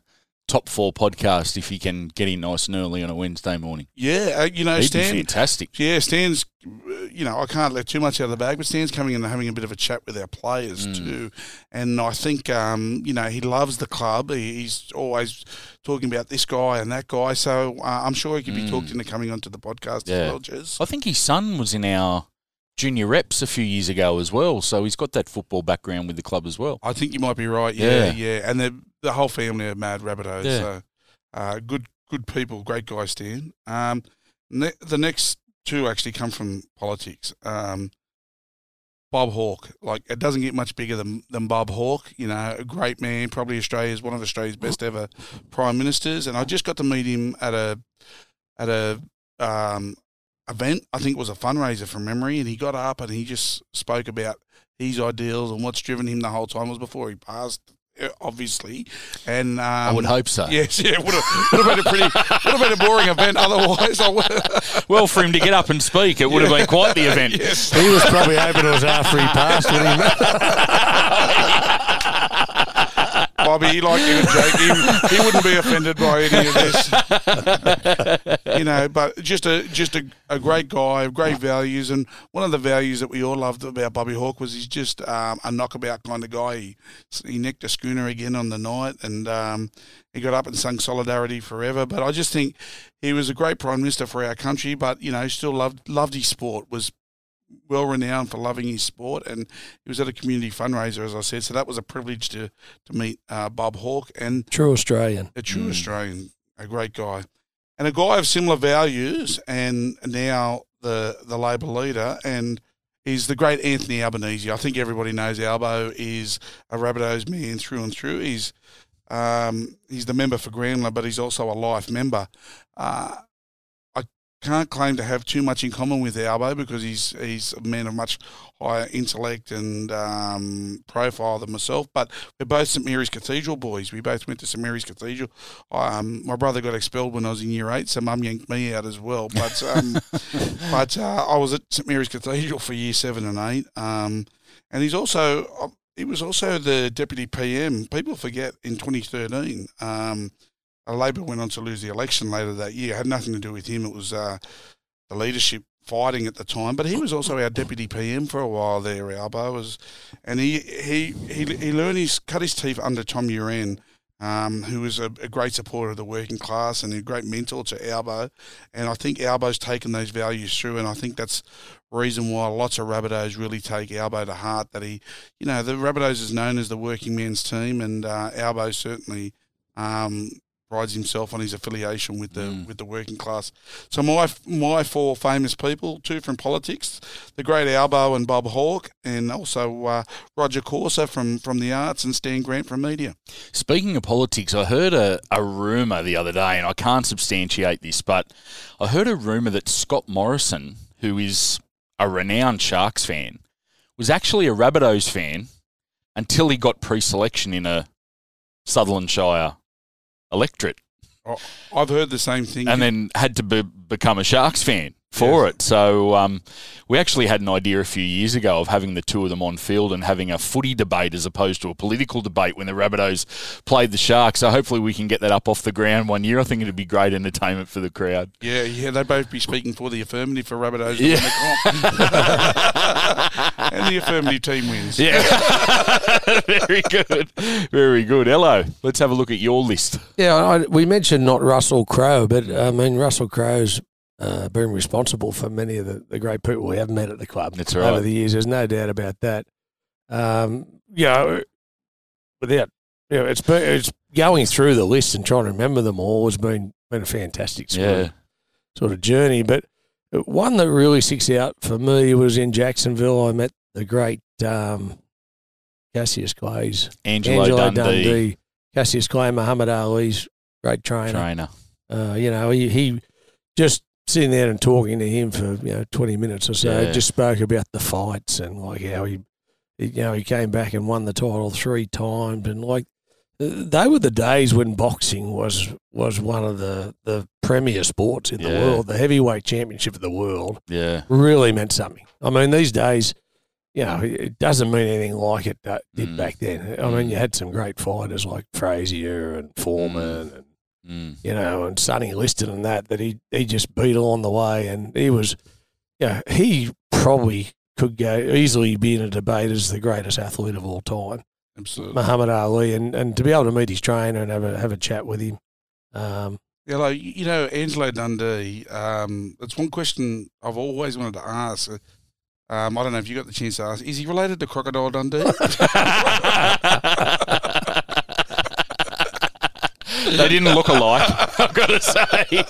top four podcast if you can get in nice and early on a Wednesday morning. Yeah, uh, you know, He'd be Stan. fantastic. Yeah, Stan's. uh, You know, I can't let too much out of the bag, but Stan's coming in and having a bit of a chat with our players Mm. too, and I think um, you know he loves the club. He's always talking about this guy and that guy, so uh, I'm sure he could be Mm. talked into coming onto the podcast Yeah. as well, Jez. I think his son was in our junior reps a few years ago as well, so he's got that football background with the club as well. I think you might be right. Yeah, Yeah. yeah, and the the whole family are mad Rabbitohs. Yeah. So uh, good, good people, great guy, Stan. Um, ne- the next two actually come from politics. Um, Bob Hawke, like it doesn't get much bigger than than Bob Hawke. You know, a great man, probably Australia's one of Australia's best ever prime ministers. And I just got to meet him at a at a um, event. I think it was a fundraiser from memory, and he got up and he just spoke about his ideals and what's driven him the whole time. It was before he passed, uh, obviously. And um, I would hope so. Yes, yeah, would have, would have been a pretty, would have been a boring event otherwise. I would, Well, for him to get up and speak, it would have been quite the event. yes. He was probably hoping it was after he passed when he Bobby, like you to joke, he, he wouldn't be offended by any of this. you know, but just a just a, a great guy, great values, and one of the values that we all loved about Bobby Hawke was he's just um, a knockabout kind of guy. He, he nicked a schooner again on the night, and um, he got up and sung "Solidarity Forever." But I just think he was a great prime minister for our country, but you know, still loved loved his sport. Was well renowned for loving his sport, and he was at a community fundraiser, as I said. So that was a privilege to to meet uh, Bob Hawke and True Australian. a true Mm. Australian, a great guy, and a guy of similar values, and now the the Labor leader, and he's the great Anthony Albanese. I think everybody knows Albo is a Rabbitohs man through and through. He's um, he's the member for Grayndler, but he's also a life member. Uh, can't claim to have too much in common with Albo because he's he's a man of much higher intellect and um, profile than myself. But we're both St Mary's Cathedral boys. We both went to St Mary's Cathedral. Um, my brother got expelled when I was in year eight, so Mum yanked me out as well. But um, but uh, I was at St Mary's Cathedral for year seven and eight. Um, and he's also uh, he was also the deputy PM. People forget in 2013. Uh, Labor went on to lose the election later that year. It had nothing to do with him. It was uh, the leadership fighting at the time. But he was also our deputy PM for a while there. Albo was, and he he he, he learned his cut his teeth under Tom Uran. Um, who was a, a great supporter of the working class and a great mentor to Albo, and I think Albo's taken those values through, and I think that's reason why lots of Rabbitohs really take Albo to heart. That he, you know, the Rabbitohs is known as the working men's team, and uh, Albo certainly um, prides himself on his affiliation with the Mm. with the working class. So my my four famous people, two from politics, the great Albo and Bob Hawke, and also uh, Roger Corser from from the arts and Stan Grant from media. Speaking of politics, I heard a, a rumour the other day, and I can't substantiate this, but I heard a rumour that Scott Morrison, who is a renowned Sharks fan, was actually a Rabbitohs fan until he got pre-selection in a Sutherland Shire electorate, oh, I've heard the same thing. and then had to be, become a Sharks fan for Yes. it. So um, we actually had an idea a few years ago of having the two of them on field and having a footy debate as opposed to a political debate when the Rabbitohs played the Sharks. So hopefully we can get that up off the ground one year. I think it'd be great entertainment for the crowd. yeah, yeah, they'd both be speaking for the affirmative for Rabbitohs to Yeah. the and the affirmative team wins. Yeah. Very good. Very good. Hello. Let's have a look at your list. Yeah, I, we mentioned not Russell Crowe, but I mean Russell Crowe's uh, been responsible for many of the, the great people we have met at the club That's right. over the years. There's no doubt about that. Um, you know, without you know, it's been, it's going through the list and trying to remember them all has been been a fantastic sort, Yeah. of, sort of journey. But one that really sticks out for me was in Jacksonville. I met the great um, Cassius Clays, Angelo, Angelo Dundee, Dundee, Cassius Clay, Muhammad Ali's great trainer. trainer. Uh, you know, he, he just sitting there and talking to him for you know twenty minutes or so. Yeah. Just spoke about the fights and like how he, you know, he came back and won the title three times and like uh, they were the days when boxing was was one of the the premier sports in the world. The heavyweight championship of the world Yeah. really meant something. I mean, these days. You know, it doesn't mean anything like it uh, did Mm. back then. I mean, you had some great fighters like Frazier and Foreman and Mm. you know, and Sonny Liston and that that he he just beat along the way, and he was, yeah, he probably could go easily be in a debate as the greatest athlete of all time, Absolutely. Muhammad Ali, and, and to be able to meet his trainer and have a have a chat with him, um, Yeah, like, you know, Angelo Dundee, um, that's one question I've always wanted to ask. Um, I don't know if you got the chance to ask. Is he related to Crocodile Dundee? they didn't look alike, I've got to say.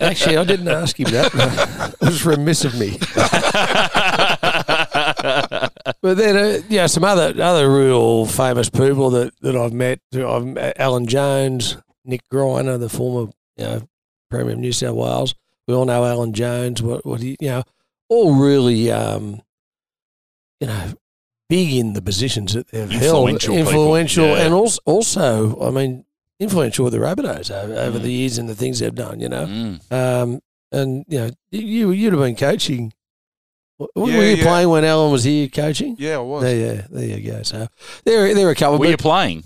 actually, I didn't ask him that. it was remiss of me. But then, uh, yeah, some other other real famous people that, that I've met. I've met Alan Jones, Nick Greiner, the former you know, Premier of New South Wales. We all know Alan Jones. What what he you know, all really um, you know, big in the positions that they've Influential held, influential, yeah. and also also, I mean, influential with the Rabbitohs over, over Mm. the years and the things they've done. You know, Mm. um, and you know, you you'd have been coaching. W- Yeah, were you yeah. playing when Alan was here coaching? yeah, I was. There, yeah, there you go. So there, there are a couple. Were But you playing?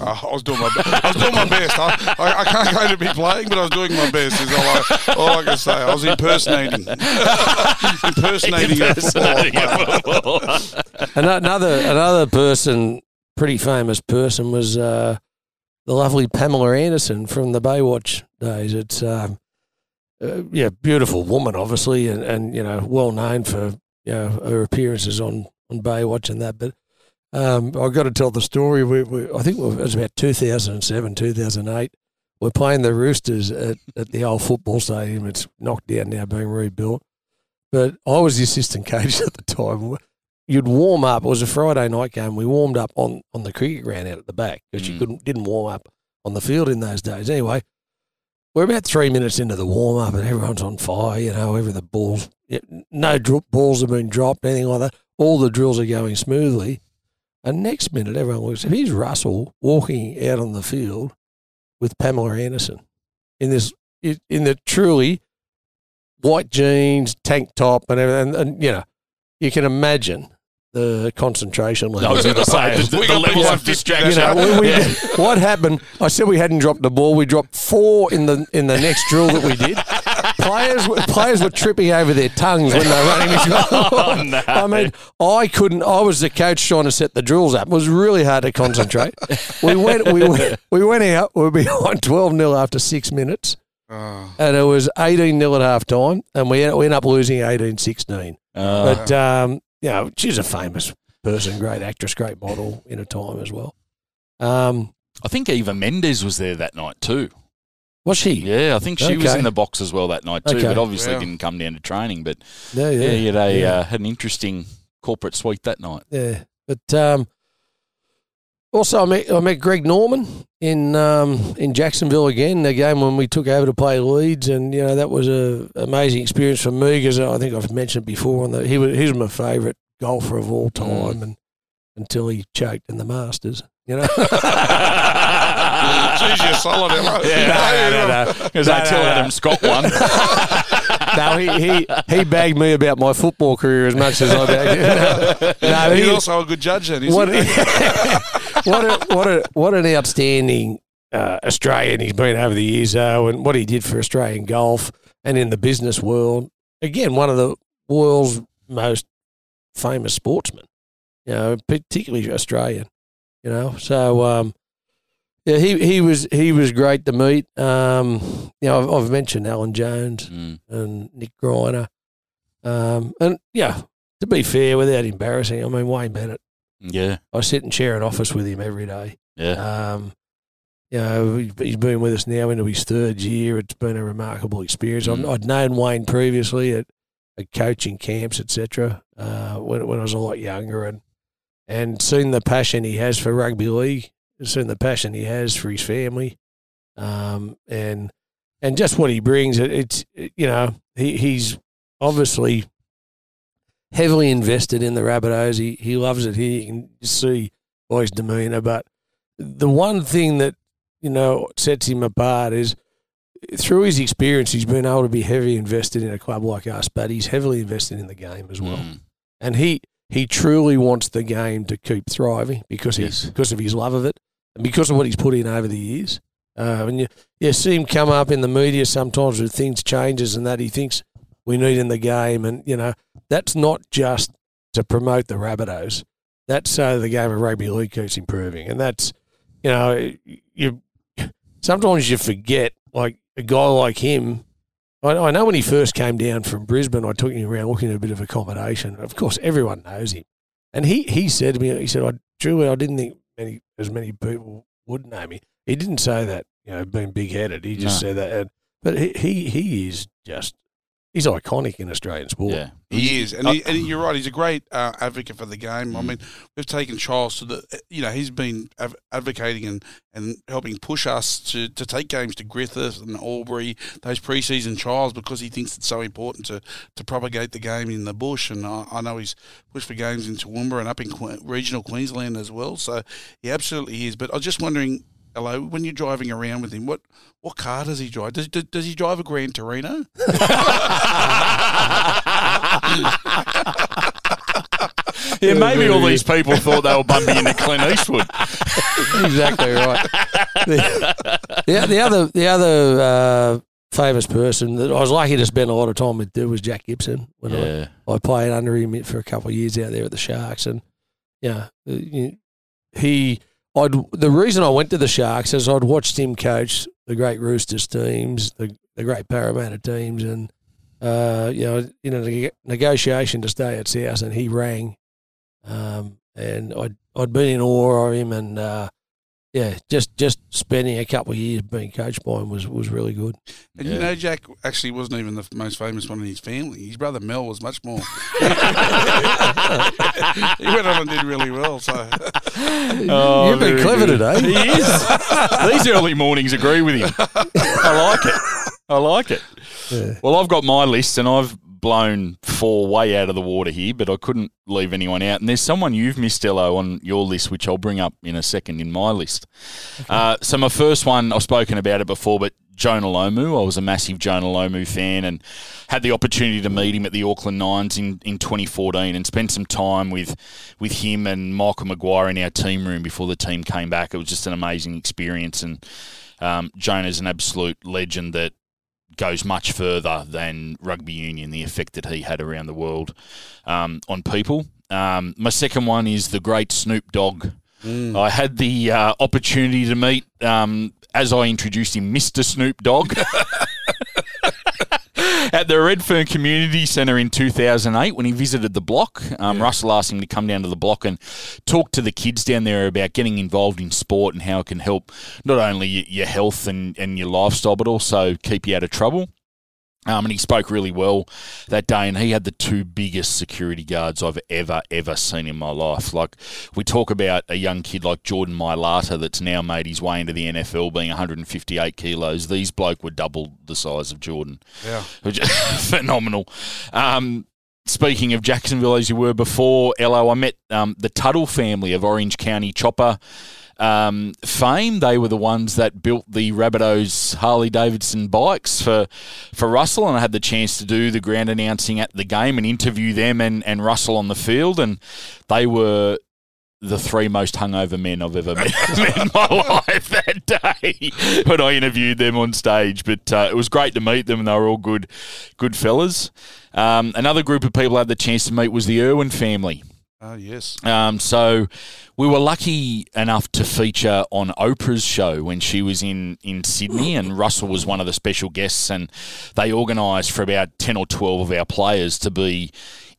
Uh, I was doing my best. I was doing my best. I, I, I can't claim to be playing, but I was doing my best. Is all I, all I can say. I was impersonating, impersonating a. Impersonating a footballer. ano- another another person, pretty famous person, was uh, the lovely Pamela Anderson from the Baywatch days. It's um, uh, yeah, beautiful woman, obviously, and, and you know, well known for you know her appearances on on Baywatch and that. But um, I've got to tell the story. We, we I think it was about 2007, 2008. We're playing the Roosters at, at the old football stadium. It's knocked down now, being rebuilt. But I was the assistant coach at the time. You'd warm up. It was a Friday night game. We warmed up on, on the cricket ground out at the back because you Mm. couldn't didn't warm up on the field in those days. Anyway, we're about three minutes into the warm up and everyone's on fire. You know, every the balls, no dr- balls have been dropped, anything like that. All the drills are going smoothly. And next minute, everyone looks. Here's Russell walking out on the field with Pamela Anderson in this in the truly white jeans, tank top, and everything. And, and you know, you can imagine the concentration level. I was going to say, the, We the got levels people of on 50 You distraction. know, when we, what happened? I said we hadn't dropped the ball. We dropped four in the in the next drill that we did. players were, players were tripping over their tongues when they were running this. Oh, no. I mean, I couldn't. I was the coach trying to set the drills up. It was really hard to concentrate. we went. We went. We went out. We were behind twelve 0 after six minutes, Oh, and it was eighteen 0 at half time, and we we ended up losing 18-16. Uh, But um, you know, she's a famous person, great actress, great model in a time as well. Um, I think Eva Mendes was there that night too. was she? Yeah, I think she was in the box as well that night too, Okay. but obviously Wow. didn't come down to training. But Yeah, yeah, yeah, he had, a, yeah. uh, had an interesting corporate suite that night. yeah. But um, also, I met I met Greg Norman in um, in Jacksonville again. The game when we took over to play Leeds, and you know that was a amazing experience for me because I think I've mentioned before. On the, he was he was my favourite golfer of all time, and until he choked in the Masters. You know, Jeez, you're solid, Emma. Yeah, no, no, no. Because No, I no, tell no. Adam Scott won. no, he, he he bagged me about my football career as much as I bagged. him. no He's he, also a good judge then, isn't what, he? What, a, what, a, what an outstanding uh, Australian he's been over the years, though, and what he did for Australian golf and in the business world. Again, one of the world's most famous sportsmen, you know, particularly Australian, you know. So, um, yeah, he, he was he was great to meet. Um, you know, I've, I've mentioned Alan Jones Mm. and Nick Greiner. Um, and yeah, to be fair, without embarrassing, I mean Wayne Bennett. Yeah, I sit and share an office with him every day. yeah. Um, you know, he- he's been with us now into his third year. It's been a remarkable experience. Mm. I'd known Wayne previously at, at coaching camps, etc. Uh, when when I was a lot younger, and and seen the passion he has for rugby league, seen the passion he has for his family, um, and and just what he brings. It, it's you know he he's obviously heavily invested in the Rabbitohs. He he loves it here. You can see by his demeanour, but the one thing that you know sets him apart is through his experience, he's been able to be heavily invested in a club like us, but he's heavily invested in the game as well. Mm. And he he truly wants the game to keep thriving because Yes. he's because of his love of it and because of what he's put in over the years. Uh, and you, you see him come up in the media sometimes with things changes and that he thinks we need in the game, and you know that's not just to promote the Rabbitohs. That's so the game of rugby league keeps improving, and that's you know you sometimes you forget like a guy like him. I, I know when he first came down from Brisbane, I took him around looking at a bit of accommodation. Of course, everyone knows him, and he he said to me, he said, "I truly I didn't think many as many people would know me." He didn't say that, you know, being big headed. He just No. said that, and, but he, he he is just he's iconic in Australian sport. Yeah. He is, and, he, and you're right. He's a great uh, advocate for the game. I Mm. mean, we've taken Charles to the, you know, he's been av- advocating and, and helping push us to, to take games to Griffith and Albury, those preseason trials, because he thinks it's so important to, to propagate the game in the bush. And I, I know he's pushed for games in Toowoomba and up in que- regional Queensland as well. So he absolutely is. But I was just wondering, Ello, when you're driving around with him, what what car does he drive? Does, does, does he drive a Gran Torino? Yeah, maybe all these people thought they were bumping into Clint Eastwood. exactly right. the, the, the other the other uh, famous person that I was lucky to spend a lot of time with too was Jack Gibson when Yeah. I, I played under him for a couple of years out there at the Sharks, and yeah, uh, you- he. I'd the reason I went to the Sharks is I'd watched him coach the great Roosters teams, the the great Parramatta teams, and uh, you know, in a neg- negotiation to stay at South, and he rang, um, and I'd I'd been in awe of him, and uh, yeah, just just spending a couple of years being coached by him was was really good. And Yeah. you know, Jack actually wasn't even the most famous one in his family. His brother Mel was much more. he went on and did really well. So Oh, You've been very clever good. today. He is. These early mornings agree with him. I like it. I like it. Yeah. Well, I've got my list and I've blown four way out of the water here, but I couldn't leave anyone out. And there's someone you've missed, Ello, on your list, which I'll bring up in a second in my list. Uh, so my first one, I've spoken about it before, but Jonah Lomu. I was a massive Jonah Lomu fan and had the opportunity to meet him at the Auckland Nines in, in 2014 and spend some time with with him and Michael Maguire in our team room before the team came back. It was just an amazing experience, and um, Jonah's an absolute legend that goes much further than rugby union, the effect that he had around the world um, on people. Um, my second one is the great Snoop Dogg. I had the uh, opportunity to meet, um, as I introduced him, Mr. Snoop Dogg. At the Redfern Community Centre in 2008, when he visited the block, um, Russell asked him to come down to the block and talk to the kids down there about getting involved in sport and how it can help not only your health and, and your lifestyle, but also keep you out of trouble. Um, and he spoke really well that day, and he had the two biggest security guards I've ever, ever seen in my life. Like, we talk about a young kid like Jordan Mailata that's now made his way into the NFL being 158 kilos. These bloke were double the size of Jordan yeah, phenomenal. Um, speaking of Jacksonville, as you were before, Ello, I met um, the Teutul family of Orange County chopper um, fame. They were the ones that built the Rabbitohs Harley Davidson bikes for for Russell, and I had the chance to do the ground announcing at the game and interview them and, and Russell on the field, and they were the three most hungover men I've ever met, in my life that day when I interviewed them on stage. But uh, it was great to meet them, and they were all good, good fellas. Um, another group of people I had the chance to meet was the Irwin family. Oh, yes. Um, so we were lucky enough to feature on Oprah's show when she was in, in Sydney, and Russell was one of the special guests, and they organised for about 10 or 12 of our players to be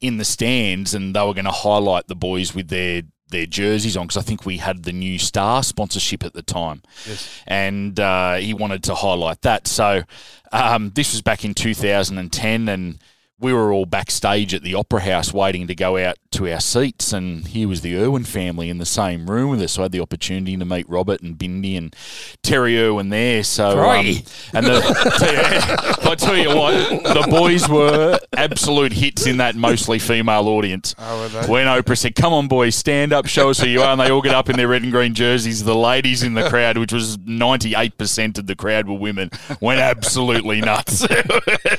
in the stands, and they were going to highlight the boys with their their jerseys on because I think we had the new Star sponsorship at the time, Yes. and uh, he wanted to highlight that. So um, this was back in 2010, and we were all backstage at the Opera House waiting to go out to our seats, and here was the Irwin family in the same room with us. So I had the opportunity to meet Robert and Bindi and Terry Irwin there. So um, and the, I tell you what, the boys were absolute hits in that mostly female audience. Oh. When Oprah said, "Come on, boys, stand up, show us who you are," and they all get up in their red and green jerseys, the ladies in the crowd, which was ninety-eight percent of the crowd were women, went absolutely nuts.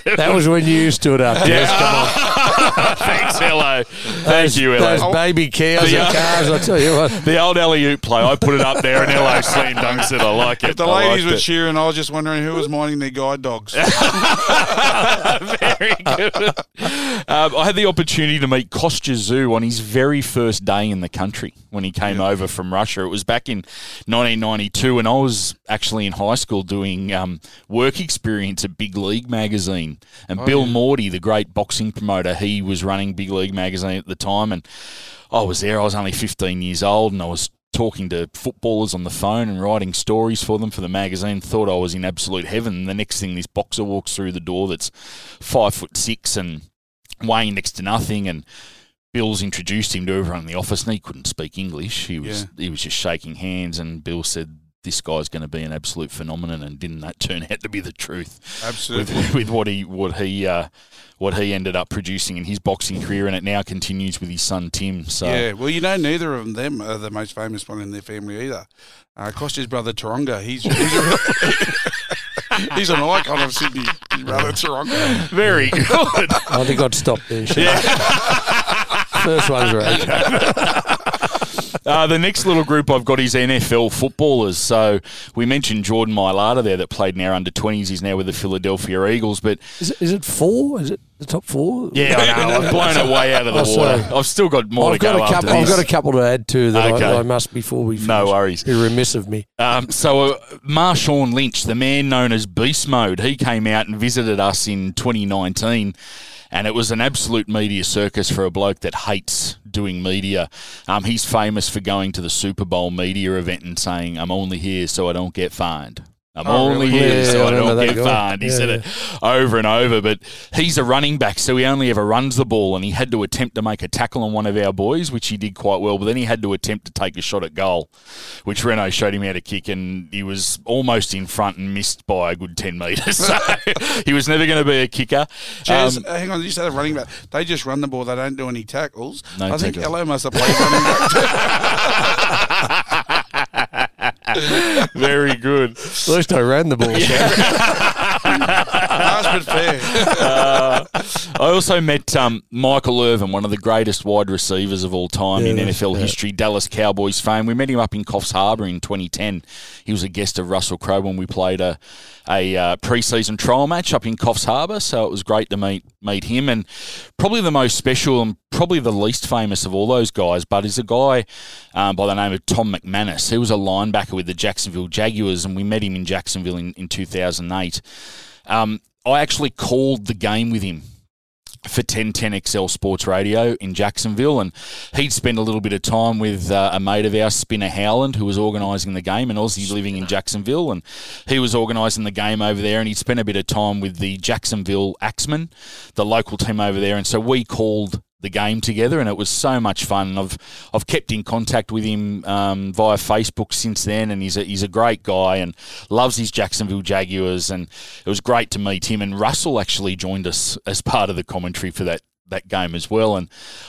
That was when you stood up. Yes, Thanks, hello. Thank you, Those baby cows The, and uh, cars, I tell you what. The old alley oop play, I put it up there, and Ello, slam dunks it. I like it. If the I ladies were it. cheering, I was just wondering who was minding their guide dogs. Very good. Um, I had the opportunity to meet Kostya Tszyu on his very first day in the country when he came over from Russia. It was back in 1992, and I was actually in high school doing um, work experience at Big League magazine. And Bill Mordey, the great boxing promoter, he was running Big League magazine at the time, and I was there. I was only 15 years old, and I was talking to footballers on the phone and writing stories for them for the magazine. Thought I was in absolute heaven. And the next thing, this boxer walks through the door that's five foot six and weighing next to nothing, and Bill's introduced him to everyone in the office, and he couldn't speak English. He was he was just shaking hands, and Bill said. This guy's going to be an absolute phenomenon, and didn't that turn out to be the truth? Absolutely. with, with what he what he uh, what he ended up producing in his boxing career, and it now continues with his son Tim. So Yeah, well, you know, neither of them are the most famous one in their family either. Uh, Kostya's brother Taronga, he's he's, a, he's an icon of Sydney. His brother Taronga. very good. I think I'd stop there. Shane. First one's right. Uh, the next little group I've got is NFL footballers. So we mentioned Jordan Mailata there that played in our under 20s. He's now with the Philadelphia Eagles. But Is it, is it four? Is it the top four? yeah, I know. I've blown it way out of the Oh, water. sorry. I've still got more I've to go got, a after couple, I've got a couple to add to that Okay. I, I must before we finish. No worries. Be remiss of me. Um, so, uh, Marshawn Lynch, the man known as Beast Mode, he came out and visited us in 2019, and it was an absolute media circus for a bloke that hates doing media. Um, he's famous for going to the Super Bowl media event and saying, "I'm only here so I don't get fined." I'm Oh, only really? here Yeah, so I I don't get guy. fined. He Yeah, said yeah. it over and over, but he's a running back, so he only ever runs the ball, and he had to attempt to make a tackle on one of our boys, which he did quite well, but then he had to attempt to take a shot at goal, which Renault showed him how to kick, and he was almost in front and missed by a good 10 metres. So he was never going to be a kicker. Jez, Um, hang on, you said a running back. They just run the ball. They don't do any tackles. No I think tackles. Ello must have played running back. very good. At least I ran the ball. Harsh but fair. Uh, I also met um, Michael Irvin, one of the greatest wide receivers of all time in Yeah, NFL yeah. history, Dallas Cowboys fame. We met him up in Coffs Harbour in 2010. He was a guest of Russell Crowe when we played a, a uh, pre-season trial match up in Coffs Harbour, so it was great to meet meet him. And probably the most special and probably the least famous of all those guys, but is a guy um, by the name of Tom McManus. He was a linebacker with the Jacksonville Jaguars, and we met him in Jacksonville in, in 2008. Um, I actually called the game with him for 1010XL Sports Radio in Jacksonville, and he'd spent a little bit of time with uh, a mate of ours, Spinner Howland, who was organising the game, and Aussie living in Jacksonville, and he was organising the game over there, and he'd spent a bit of time with the Jacksonville Axemen, the local team over there, and so we called the game together, and it was so much fun. I've I've kept in contact with him um, via Facebook since then, and he's a, he's a great guy and loves his Jacksonville Jaguars. And it was great to meet him. And Russell actually joined us as part of the commentary for that that game as well. And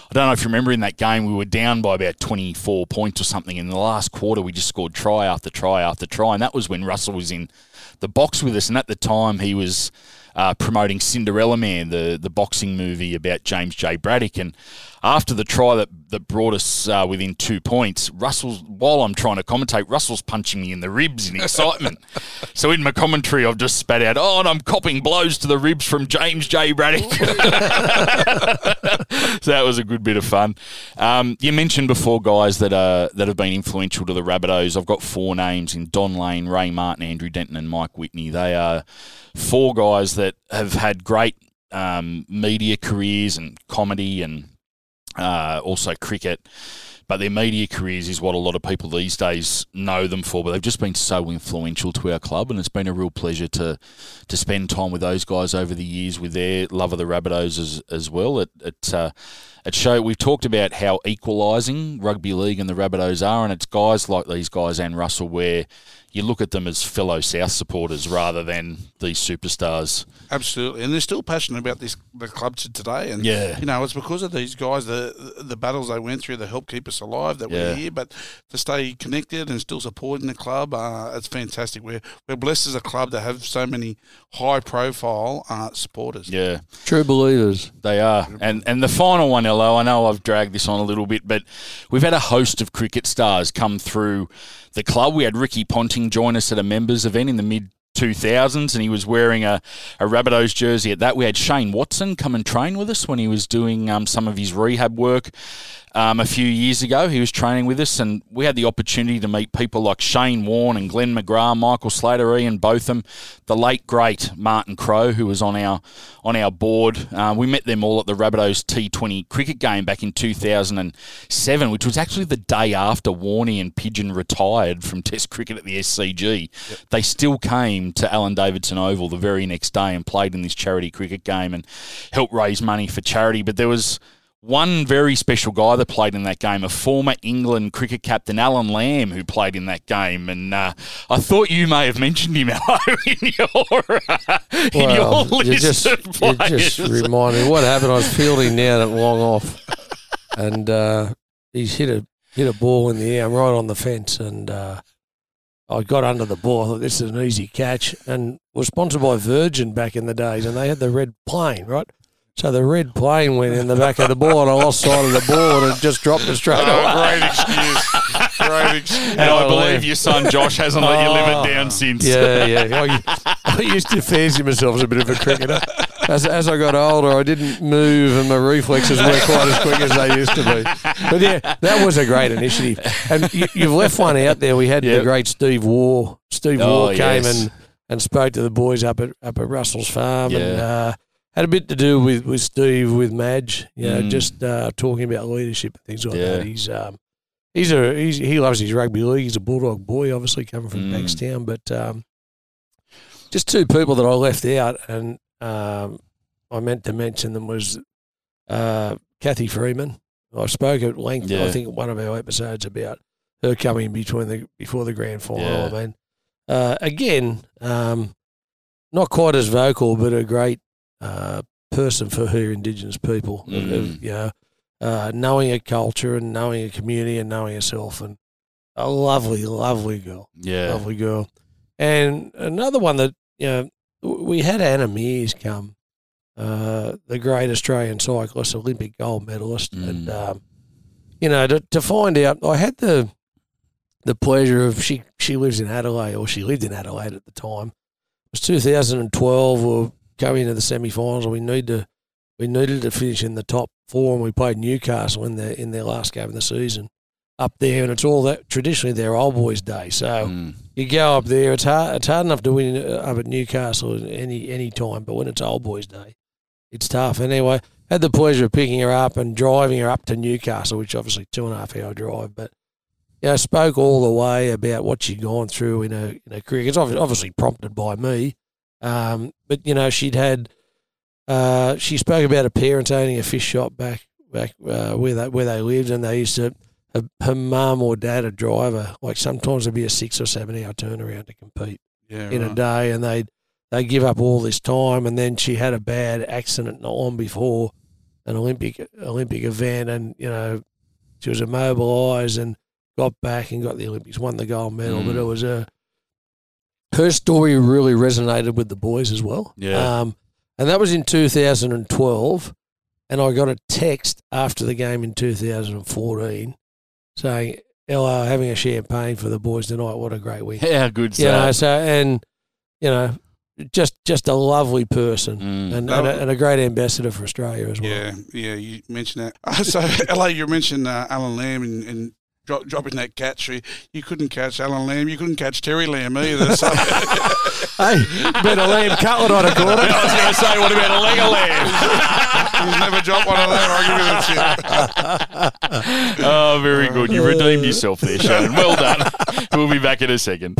I don't know if you remember in that game, we were down by about 24 points or something. In the last quarter, we just scored try after try after try. And that was when Russell was in the box with us. And at the time, he was uh, promoting Cinderella Man, the, the boxing movie about James J. Braddock. And after the try that, that brought us uh, within two points, Russell's, while I'm trying to commentate, Russell's punching me in the ribs in excitement. so in my commentary, I've just spat out, oh, and I'm copping blows to the ribs from James J. Braddock. so that was a good bit of fun. Um, you mentioned before, guys, that uh, that have been influential to the Rabbitohs. I've got four names in Don Lane, Ray Martin, Andrew Denton, and Mike Whitney. They are four guys that have had great um, media careers and comedy and uh, also cricket. But their media careers is what a lot of people these days know them for. But they've just been so influential to our club, and it's been a real pleasure to to spend time with those guys over the years with their love of the Rabbitohs as, as well. It it, uh, it show we've talked about how equalising rugby league and the Rabbitohs are, and it's guys like these guys and Russell where you look at them as fellow South supporters rather than these superstars. Absolutely, and they're still passionate about this the club to today. And Yeah. you know, it's because of these guys, the the battles they went through that helped keep us alive, that Yeah. we're here. But to stay connected and still supporting the club, uh, it's fantastic. We're we're blessed as a club to have so many high profile uh, supporters. Yeah. True believers. They are. And and the final one, Ello, I know I've dragged this on a little bit, but we've had a host of cricket stars come through the club. We had Ricky Ponting join us at a members event in the mid 2000s and he was wearing a, a Rabbitohs jersey at that. We had Shane Watson come and train with us when he was doing um, some of his rehab work um, a few years ago. He was training with us and we had the opportunity to meet people like Shane Warne and Glenn McGrath, Michael Slater, Ian Botham, the late great Martin Crowe, who was on our on our board. Uh, we met them all at the Rabbitohs T20 cricket game back in 2007, which was actually the day after Warney and Pigeon retired from Test cricket at the SCG. They still came to Alan Davidson Oval the very next day and played in this charity cricket game and helped raise money for charity. But there was one very special guy that played in that game, a former England cricket captain, Alan Lamb, who played in that game. And uh, I thought you may have mentioned him, Ello, in your, in your list just, of you just reminded me what happened. I was fielding down at long off, and uh, he's hit a hit a ball in the air. I'm right on the fence, and uh, I got under the ball. I thought this is an easy catch, and was sponsored by Virgin back in the days, and they had the red plane, right? So the red plane went in the back of the ball, and I lost sight of the ball, and it just dropped it straight away. Oh, great excuse. great excuse. and I Oh, believe yeah. your son Josh hasn't let you live it down since. Yeah, yeah. I, I used to fancy myself as a bit of a cricketer. As, as I got older, I didn't move, and my reflexes weren't quite as quick as they used to be. But yeah, that was a great initiative. And you, you've left one out there. We had Yep. the great Steve Waugh. Steve Oh, Waugh came yes. and, and spoke to the boys up at up at Russell's farm, and Yeah. uh, had a bit to do with, with Steve with Madge. You know, Mm. just uh, talking about leadership and things like Yeah. that. He's um, he's a he's, he loves his rugby league. He's a bulldog boy, obviously coming from Mm. Bankstown, but um, just two people that I left out, and um, I meant to mention them was uh, Cathy Freeman. I spoke at length. Yeah. I think one of our episodes about her coming between the before the grand final. Yeah. I mean, uh, again, um, not quite as vocal, but a great uh, person for her Indigenous people. of- of, Mm. you know, uh, knowing a culture and knowing a community and knowing herself, and a lovely, lovely girl Yeah. lovely girl. And another one that you know we had Anna Meares come, uh, the great Australian cyclist, Olympic gold medalist, and Mm. um, you know to, to find out, I had the the pleasure of she she lives in Adelaide or she lived in Adelaide at the time. It was 2012. We going into the semi-finals. and We need to we needed to finish in the top four, and we played Newcastle in their in their last game of the season up there, and it's all that traditionally their old boys' day. So Mm. you go up there. It's hard. It's hard enough to win uh, up at Newcastle any any time, but when it's old boys' day, it's tough. Anyway, had the pleasure of picking her up and driving her up to Newcastle, which obviously two and a half hour drive, but. You know, spoke all the way about what she'd gone through in her in a career. It's obviously prompted by me, um, but you know she'd had. Uh, she spoke about her parents owning a fish shop back back uh, where they where they lived, and they used to her, her mum or dad a driver. Like sometimes it'd be a six or seven hour turnaround to compete Yeah, in a day, and they they give up all this time, and then she had a bad accident not long before, an Olympic Olympic event, and you know she was immobilised and got back and got the Olympics, won the gold medal. But Mm. it was a her story really resonated with the boys as well. Yeah. Um, and that was in 2012, and I got a text after the game in 2014 saying, "Hello, having a champagne for the boys tonight. What a great week." How good's you know, so and you know, just just a lovely person Mm. and, and, a, and a great ambassador for Australia as well. Yeah, yeah, you mentioned that. Uh, so, Ello, you mentioned uh, Alan Lamb and, and dro- dropping that catch. You, you couldn't catch Alan Lamb. You couldn't catch Terry Lamb either. So, Hey, better lamb cutlet on a quarter. I was going to say, what about a leg of lamb? he's never dropped one of them. I'll give you that shit. Oh, very good. You redeemed yourself there, Shannon. Well done. We'll be back in a second.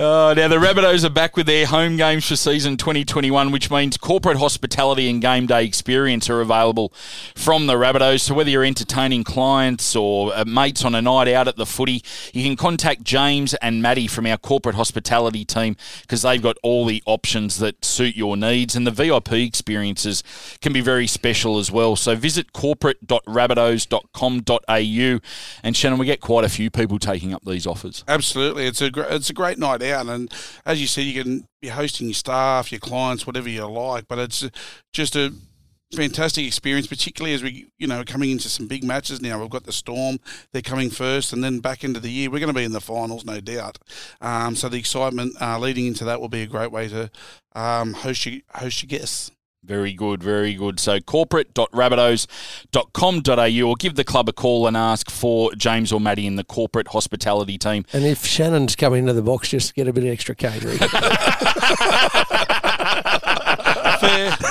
Uh, now, the Rabbitohs are back with their home games for season 2021, which means corporate hospitality and game day experience are available from the Rabbitohs. So, whether you're entertaining clients or uh, mates on a night out at the footy, you can contact James and Maddie from our corporate hospitality team because they've got all the options that suit your needs. And the VIP experiences can be very special as well. So, visit corporate.rabbitohs.com.au. And, Shannon, we get quite a few people taking up these offers. Absolutely, it's a gr- it's a great night out, and as you said, you can be hosting your staff, your clients, whatever you like. But it's just a fantastic experience, particularly as we you know coming into some big matches now. We've got the Storm; they're coming first, and then back into the year, we're going to be in the finals, no doubt. Um, so the excitement uh, leading into that will be a great way to um, host your host your guests. Very good, very good. So corporate.rabbitohs.com.au or give the club a call and ask for James or Maddie in the corporate hospitality team. And if Shannon's coming into the box, just get a bit of extra catering.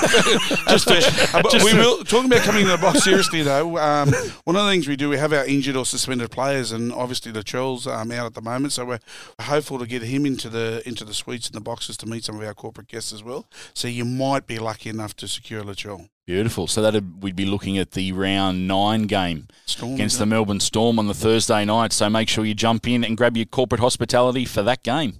just, uh, but we will talking about coming to the box seriously though. Um, one of the things we do, we have our injured or suspended players, and obviously the Charles um, out at the moment, so we're hopeful to get him into the into the suites and the boxes to meet some of our corporate guests as well. So you might be lucky enough to secure Latrell. Beautiful. So that we'd be looking at the round nine game Storm against the Melbourne Storm on the Thursday night. So make sure you jump in and grab your corporate hospitality for that game.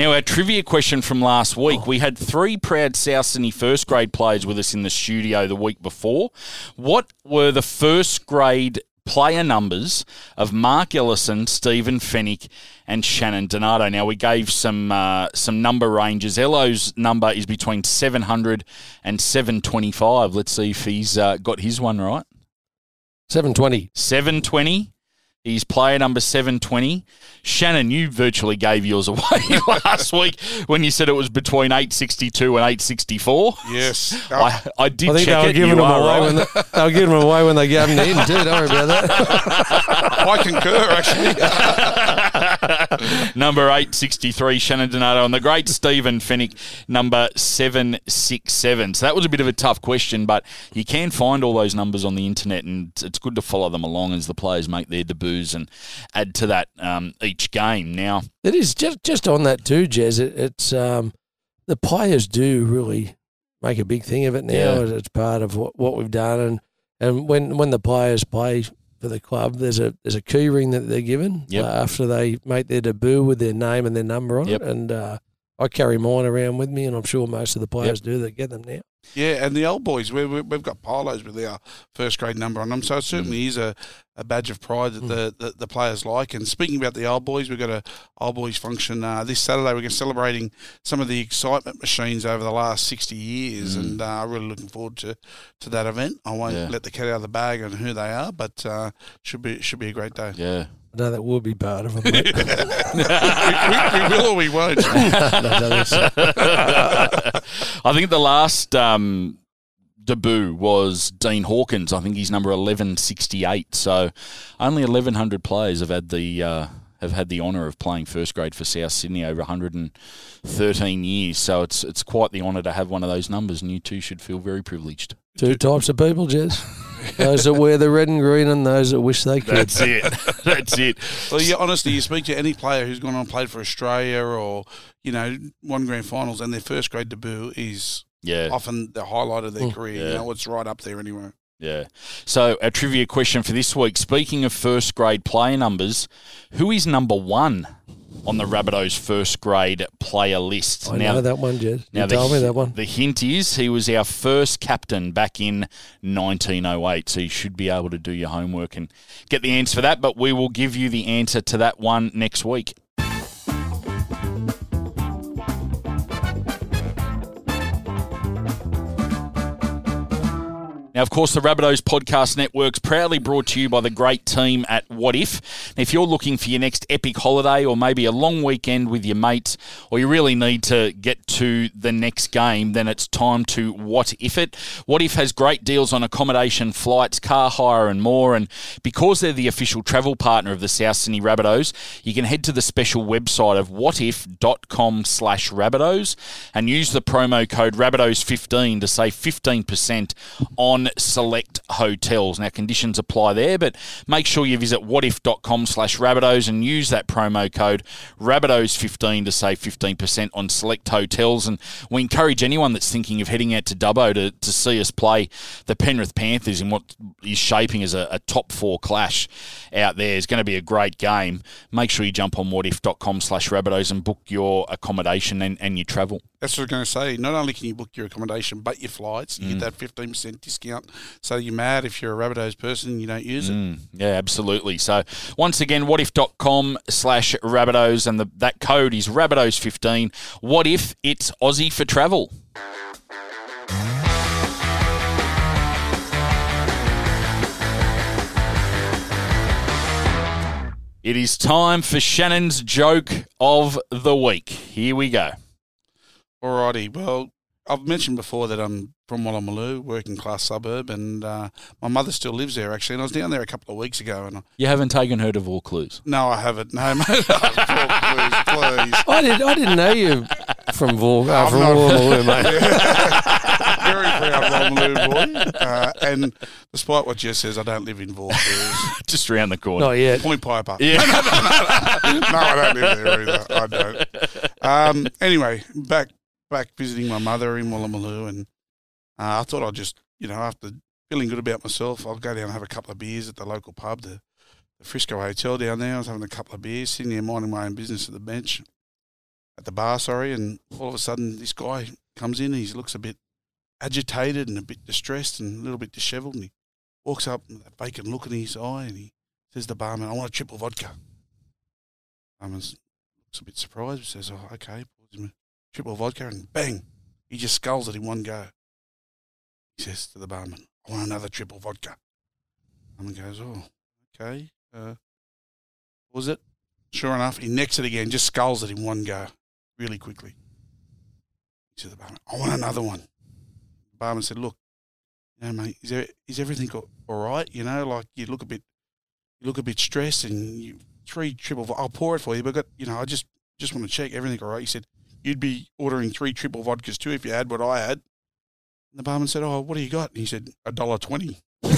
Now, our trivia question from last week. We had three proud South Sydney first grade players with us in the studio the week before. What were the first grade player numbers of Mark Ellison, Stephen Fennick, and Shannon Donato? Now, we gave some uh, some number ranges. Ello's number is between 700 and 725. Let's see if he's uh, got his one right. 720. 720. He's player number 720. Shannon, you virtually gave yours away last week when you said it was between 862 and 864. Yes. I, I did I think they check were it. giving them away right. when they, they were giving them away when they gave them in too. Don't worry about that. I concur, actually. number 863, Shannon Donato, and the great Stephen Fennick, number 767. So that was a bit of a tough question, but you can find all those numbers on the internet, and it's good to follow them along as the players make their debuts and add to that um, each game. Now, It is just just on that too, Jez. It, it's um, the players do really make a big thing of it now. Yeah. It's part of what, what we've done, and and when when the players play for the club, there's a there's a key ring that they're given Yep. uh, after they make their debut with their name and their number on Yep. it, and uh, I carry mine around with me, and I'm sure most of the players do that get them now. Yeah, and the old boys, we, we, we've got polos with our first grade number on them, so it certainly is a, a badge of pride that the, the, the players like. And speaking about the old boys, we've got a old boys function uh, this Saturday. We're celebrating some of the excitement machines over the last sixty years, Mm. and I'm uh, really looking forward to, to that event. I won't Yeah. let the cat out of the bag on who they are, but uh, should be should be a great day. yeah. I know that would be part of them. mate. we, we, we will or we won't. No, no, that's- I think the last um, debut was Dean Hawkins. I think he's number eleven sixty eight. So only eleven hundred players have had the uh, have had the honour of playing first grade for South Sydney over hundred and thirteen years. So it's it's quite the honour to have one of those numbers, and you two should feel very privileged. Two types of people, Jez. Those that wear the red and green, and those that wish they could. That's it. That's it. Well, yeah, honestly, you speak to any player who's gone on and played for Australia or, you know, won grand finals and their first grade debut is Yeah. often the highlight of their Mm. career. Yeah. You know, it's right up there anyway. Yeah. So, our trivia question for this week speaking of first grade player numbers, who is number one on the Rabbitohs first grade player list? I know that one, Jed. You told me that one. The hint is he was our first captain back in 1908, so you should be able to do your homework and get the answer for that. But we will give you the answer to that one next week. Now, of course, the Rabbitohs Podcast Network's proudly brought to you by the great team at Wotif. Now, if you're looking for your next epic holiday or maybe a long weekend with your mates, or you really need to get to the next game, then it's time to Wotif it. Wotif has great deals on accommodation, flights, car hire, and more. And because they're the official travel partner of the South Sydney Rabbitohs, you can head to the special website of wotif.com slash Rabbitohs and use the promo code Rabbitohs15 to save 15% on select hotels. Now, conditions apply there, but make sure you visit wotif.com slash Rabbitohs and use that promo code Rabbitohs15 to save 15% on select hotels. And we encourage anyone that's thinking of heading out to Dubbo to, to see us play the Penrith Panthers in what is shaping as a, a top four clash out there. It's going to be a great game. Make sure you jump on wotif.com slash Rabbitohs and book your accommodation and, and your travel. That's what I was going to say. Not only can you book your accommodation, but your flights. You Mm. get that 15% discount. So you're mad if you're a Rabbitohs person and you don't use it. Mm, yeah, absolutely. So once again, wotif.com slash Rabbitohs and the, that code is Rabbitohs15. Wotif it's Aussie for travel? It is time for Shannon's joke of the week. Here we go. Alrighty. Well, I've mentioned before that I'm from Woolloomooloo, working class suburb, and uh, my mother still lives there actually. And I was down there a couple of weeks ago, and I, You haven't taken her to Vaucluse. no, I haven't. No, mate. please, please. I did. I didn't know you from Vor, uh, I'm from not- Woolloomooloo, mate. Very proud Woolloomooloo boy. Uh, and despite what Jez says, I don't live in Vaucluse. Just around the corner. Not yet. Point Piper. Yeah. no, I don't live there either. I don't. Um, anyway, back back visiting my mother in Woolloomooloo, and uh, I thought I'd just, you know, after feeling good about myself, I'll go down and have a couple of beers at the local pub, the, the Frisco Hotel down there. I was having a couple of beers, sitting there minding my own business at the bench, at the bar, sorry, and all of a sudden this guy comes in. and He looks a bit agitated and a bit distressed and a little bit dishevelled, and he walks up with a vacant look in his eye, and he says to the barman, "I want a triple vodka." Barman looks a bit surprised, He says, "Oh, okay." Triple vodka, and bang, he just sculls it in one go. He says to the barman, "I want another triple vodka." Barman goes, "Oh, okay." Uh, was it? Sure enough, he necks it again, just sculls it in one go, really quickly. To the barman, "I want another one." The barman said, "Look, you know, mate, is there, is everything all- all right? You know, like you look a bit, you look a bit stressed, and you three triple. I'll pour it for you, but got, you know, I just just want to check everything all right." He said, "You'd be ordering three triple vodkas too if you had what I had." And the barman said, "Oh, what do you got?" And he said, "A dollar twenty.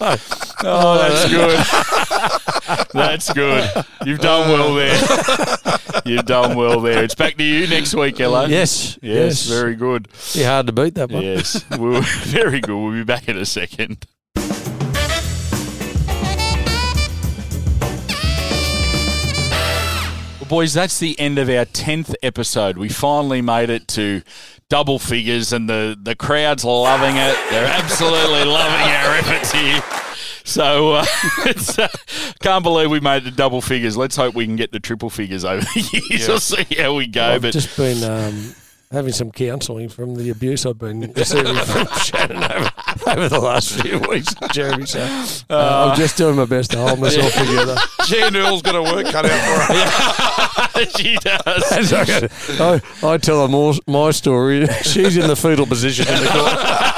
Oh, that's good. that's good. You've done well there. You've done well there. It's back to you next week, Ello. Yes. Yes, very good. Be hard to beat that one. Yes, we'll, very good. We'll be back in a second. Boys, that's the end of our 10th episode. We finally made it to double figures, and the, the crowd's loving it. They're absolutely loving our efforts here. So, uh, it's, uh, can't believe we made the double figures. Let's hope we can get the triple figures over the years. We'll see how we go. I've but just been um, having some counselling from the abuse I've been receiving from Shannon over, over the last few weeks, Jeremy. So uh, I'm just doing my best to hold myself together. Jan Earl's got a work cut out for her. she does. I, I, tell her more, my story. She's in the fetal position in the court.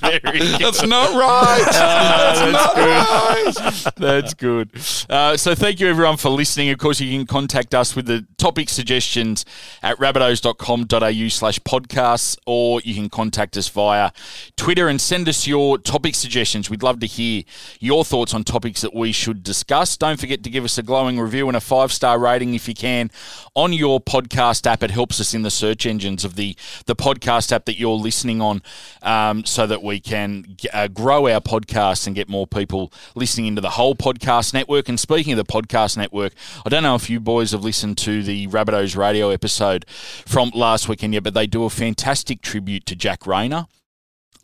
Very good. That's not right. That's, not right. That's good. Uh, so thank you everyone for listening. Of course, you can contact us with the topic suggestions at rabbitohs.com.au slash podcasts, or you can contact us via Twitter and send us your topic suggestions. We'd love to hear your thoughts on topics that we should discuss. Don't forget to give us a glowing review and a five-star rating if you can on your podcast app. It helps us in the search engines of the, the podcast app that you're listening on um, so that we can uh, grow our podcast and get more people listening into the whole podcast network. And speaking of the podcast network, I don't know if you boys have listened to the Rabbitohs radio episode from last weekend yet, but they do a fantastic tribute to Jack Rayner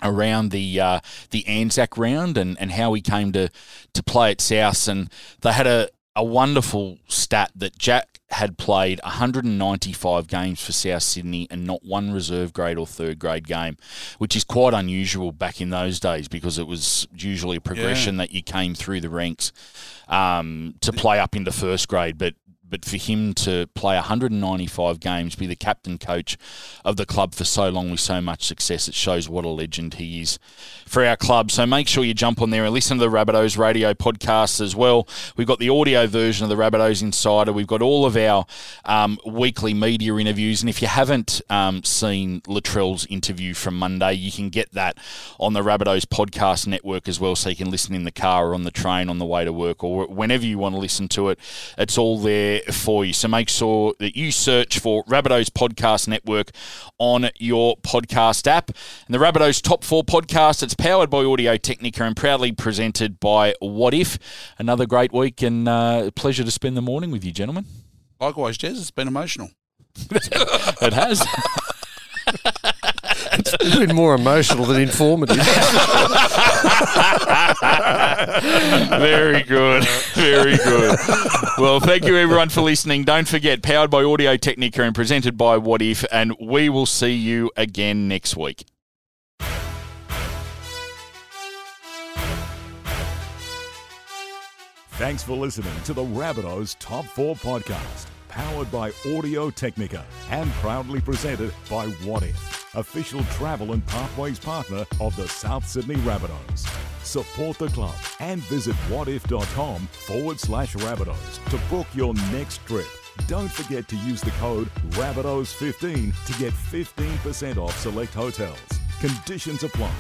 around the uh, the Anzac round and, and how he came to to play at South and they had a, a wonderful stat that Jack had played 195 games for South Sydney and not one reserve grade or third grade game, which is quite unusual back in those days because it was usually a progression that you came through the ranks um, to play up into first grade. But but for him to play 195 games, be the captain coach of the club for so long with so much success, it shows what a legend he is for our club. So make sure you jump on there and listen to the Rabbitohs radio podcast as well. We've got the audio version of the Rabbitohs Insider. We've got all of our um, weekly media interviews. And if you haven't um, seen Latrell's interview from Monday, you can get that on the Rabbitohs podcast network as well. So you can listen in the car or on the train on the way to work or whenever you want to listen to it. It's all there for you. So make sure that you search for Rabbitohs Podcast Network on your podcast app. And the Rabbitohs Top 4 podcast, it's powered by Audio Technica and proudly presented by Wotif. Another great week and uh, pleasure to spend the morning with you, gentlemen. Likewise, Jez, it's been emotional. it has. It's been more emotional than informative. Very good. Very good. Well, thank you everyone for listening. Don't forget, powered by Audio Technica and presented by Wotif, and we will see you again next week. Thanks for listening to the Rabbitohs Top 4 podcast, powered by Audio Technica and proudly presented by Wotif, official travel and pathways partner of the South Sydney Rabbitohs. Support the club and visit wotif.com forward slash Rabbitohs to book your next trip. Don't forget to use the code Rabbitohs15 to get 15% off select hotels. Conditions apply.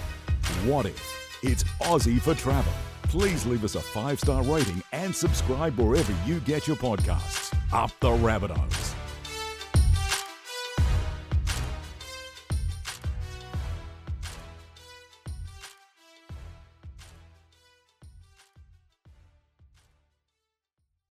Wotif? It's Aussie for travel. Please leave us a five star rating and subscribe wherever you get your podcasts. Up the Rabbitohs.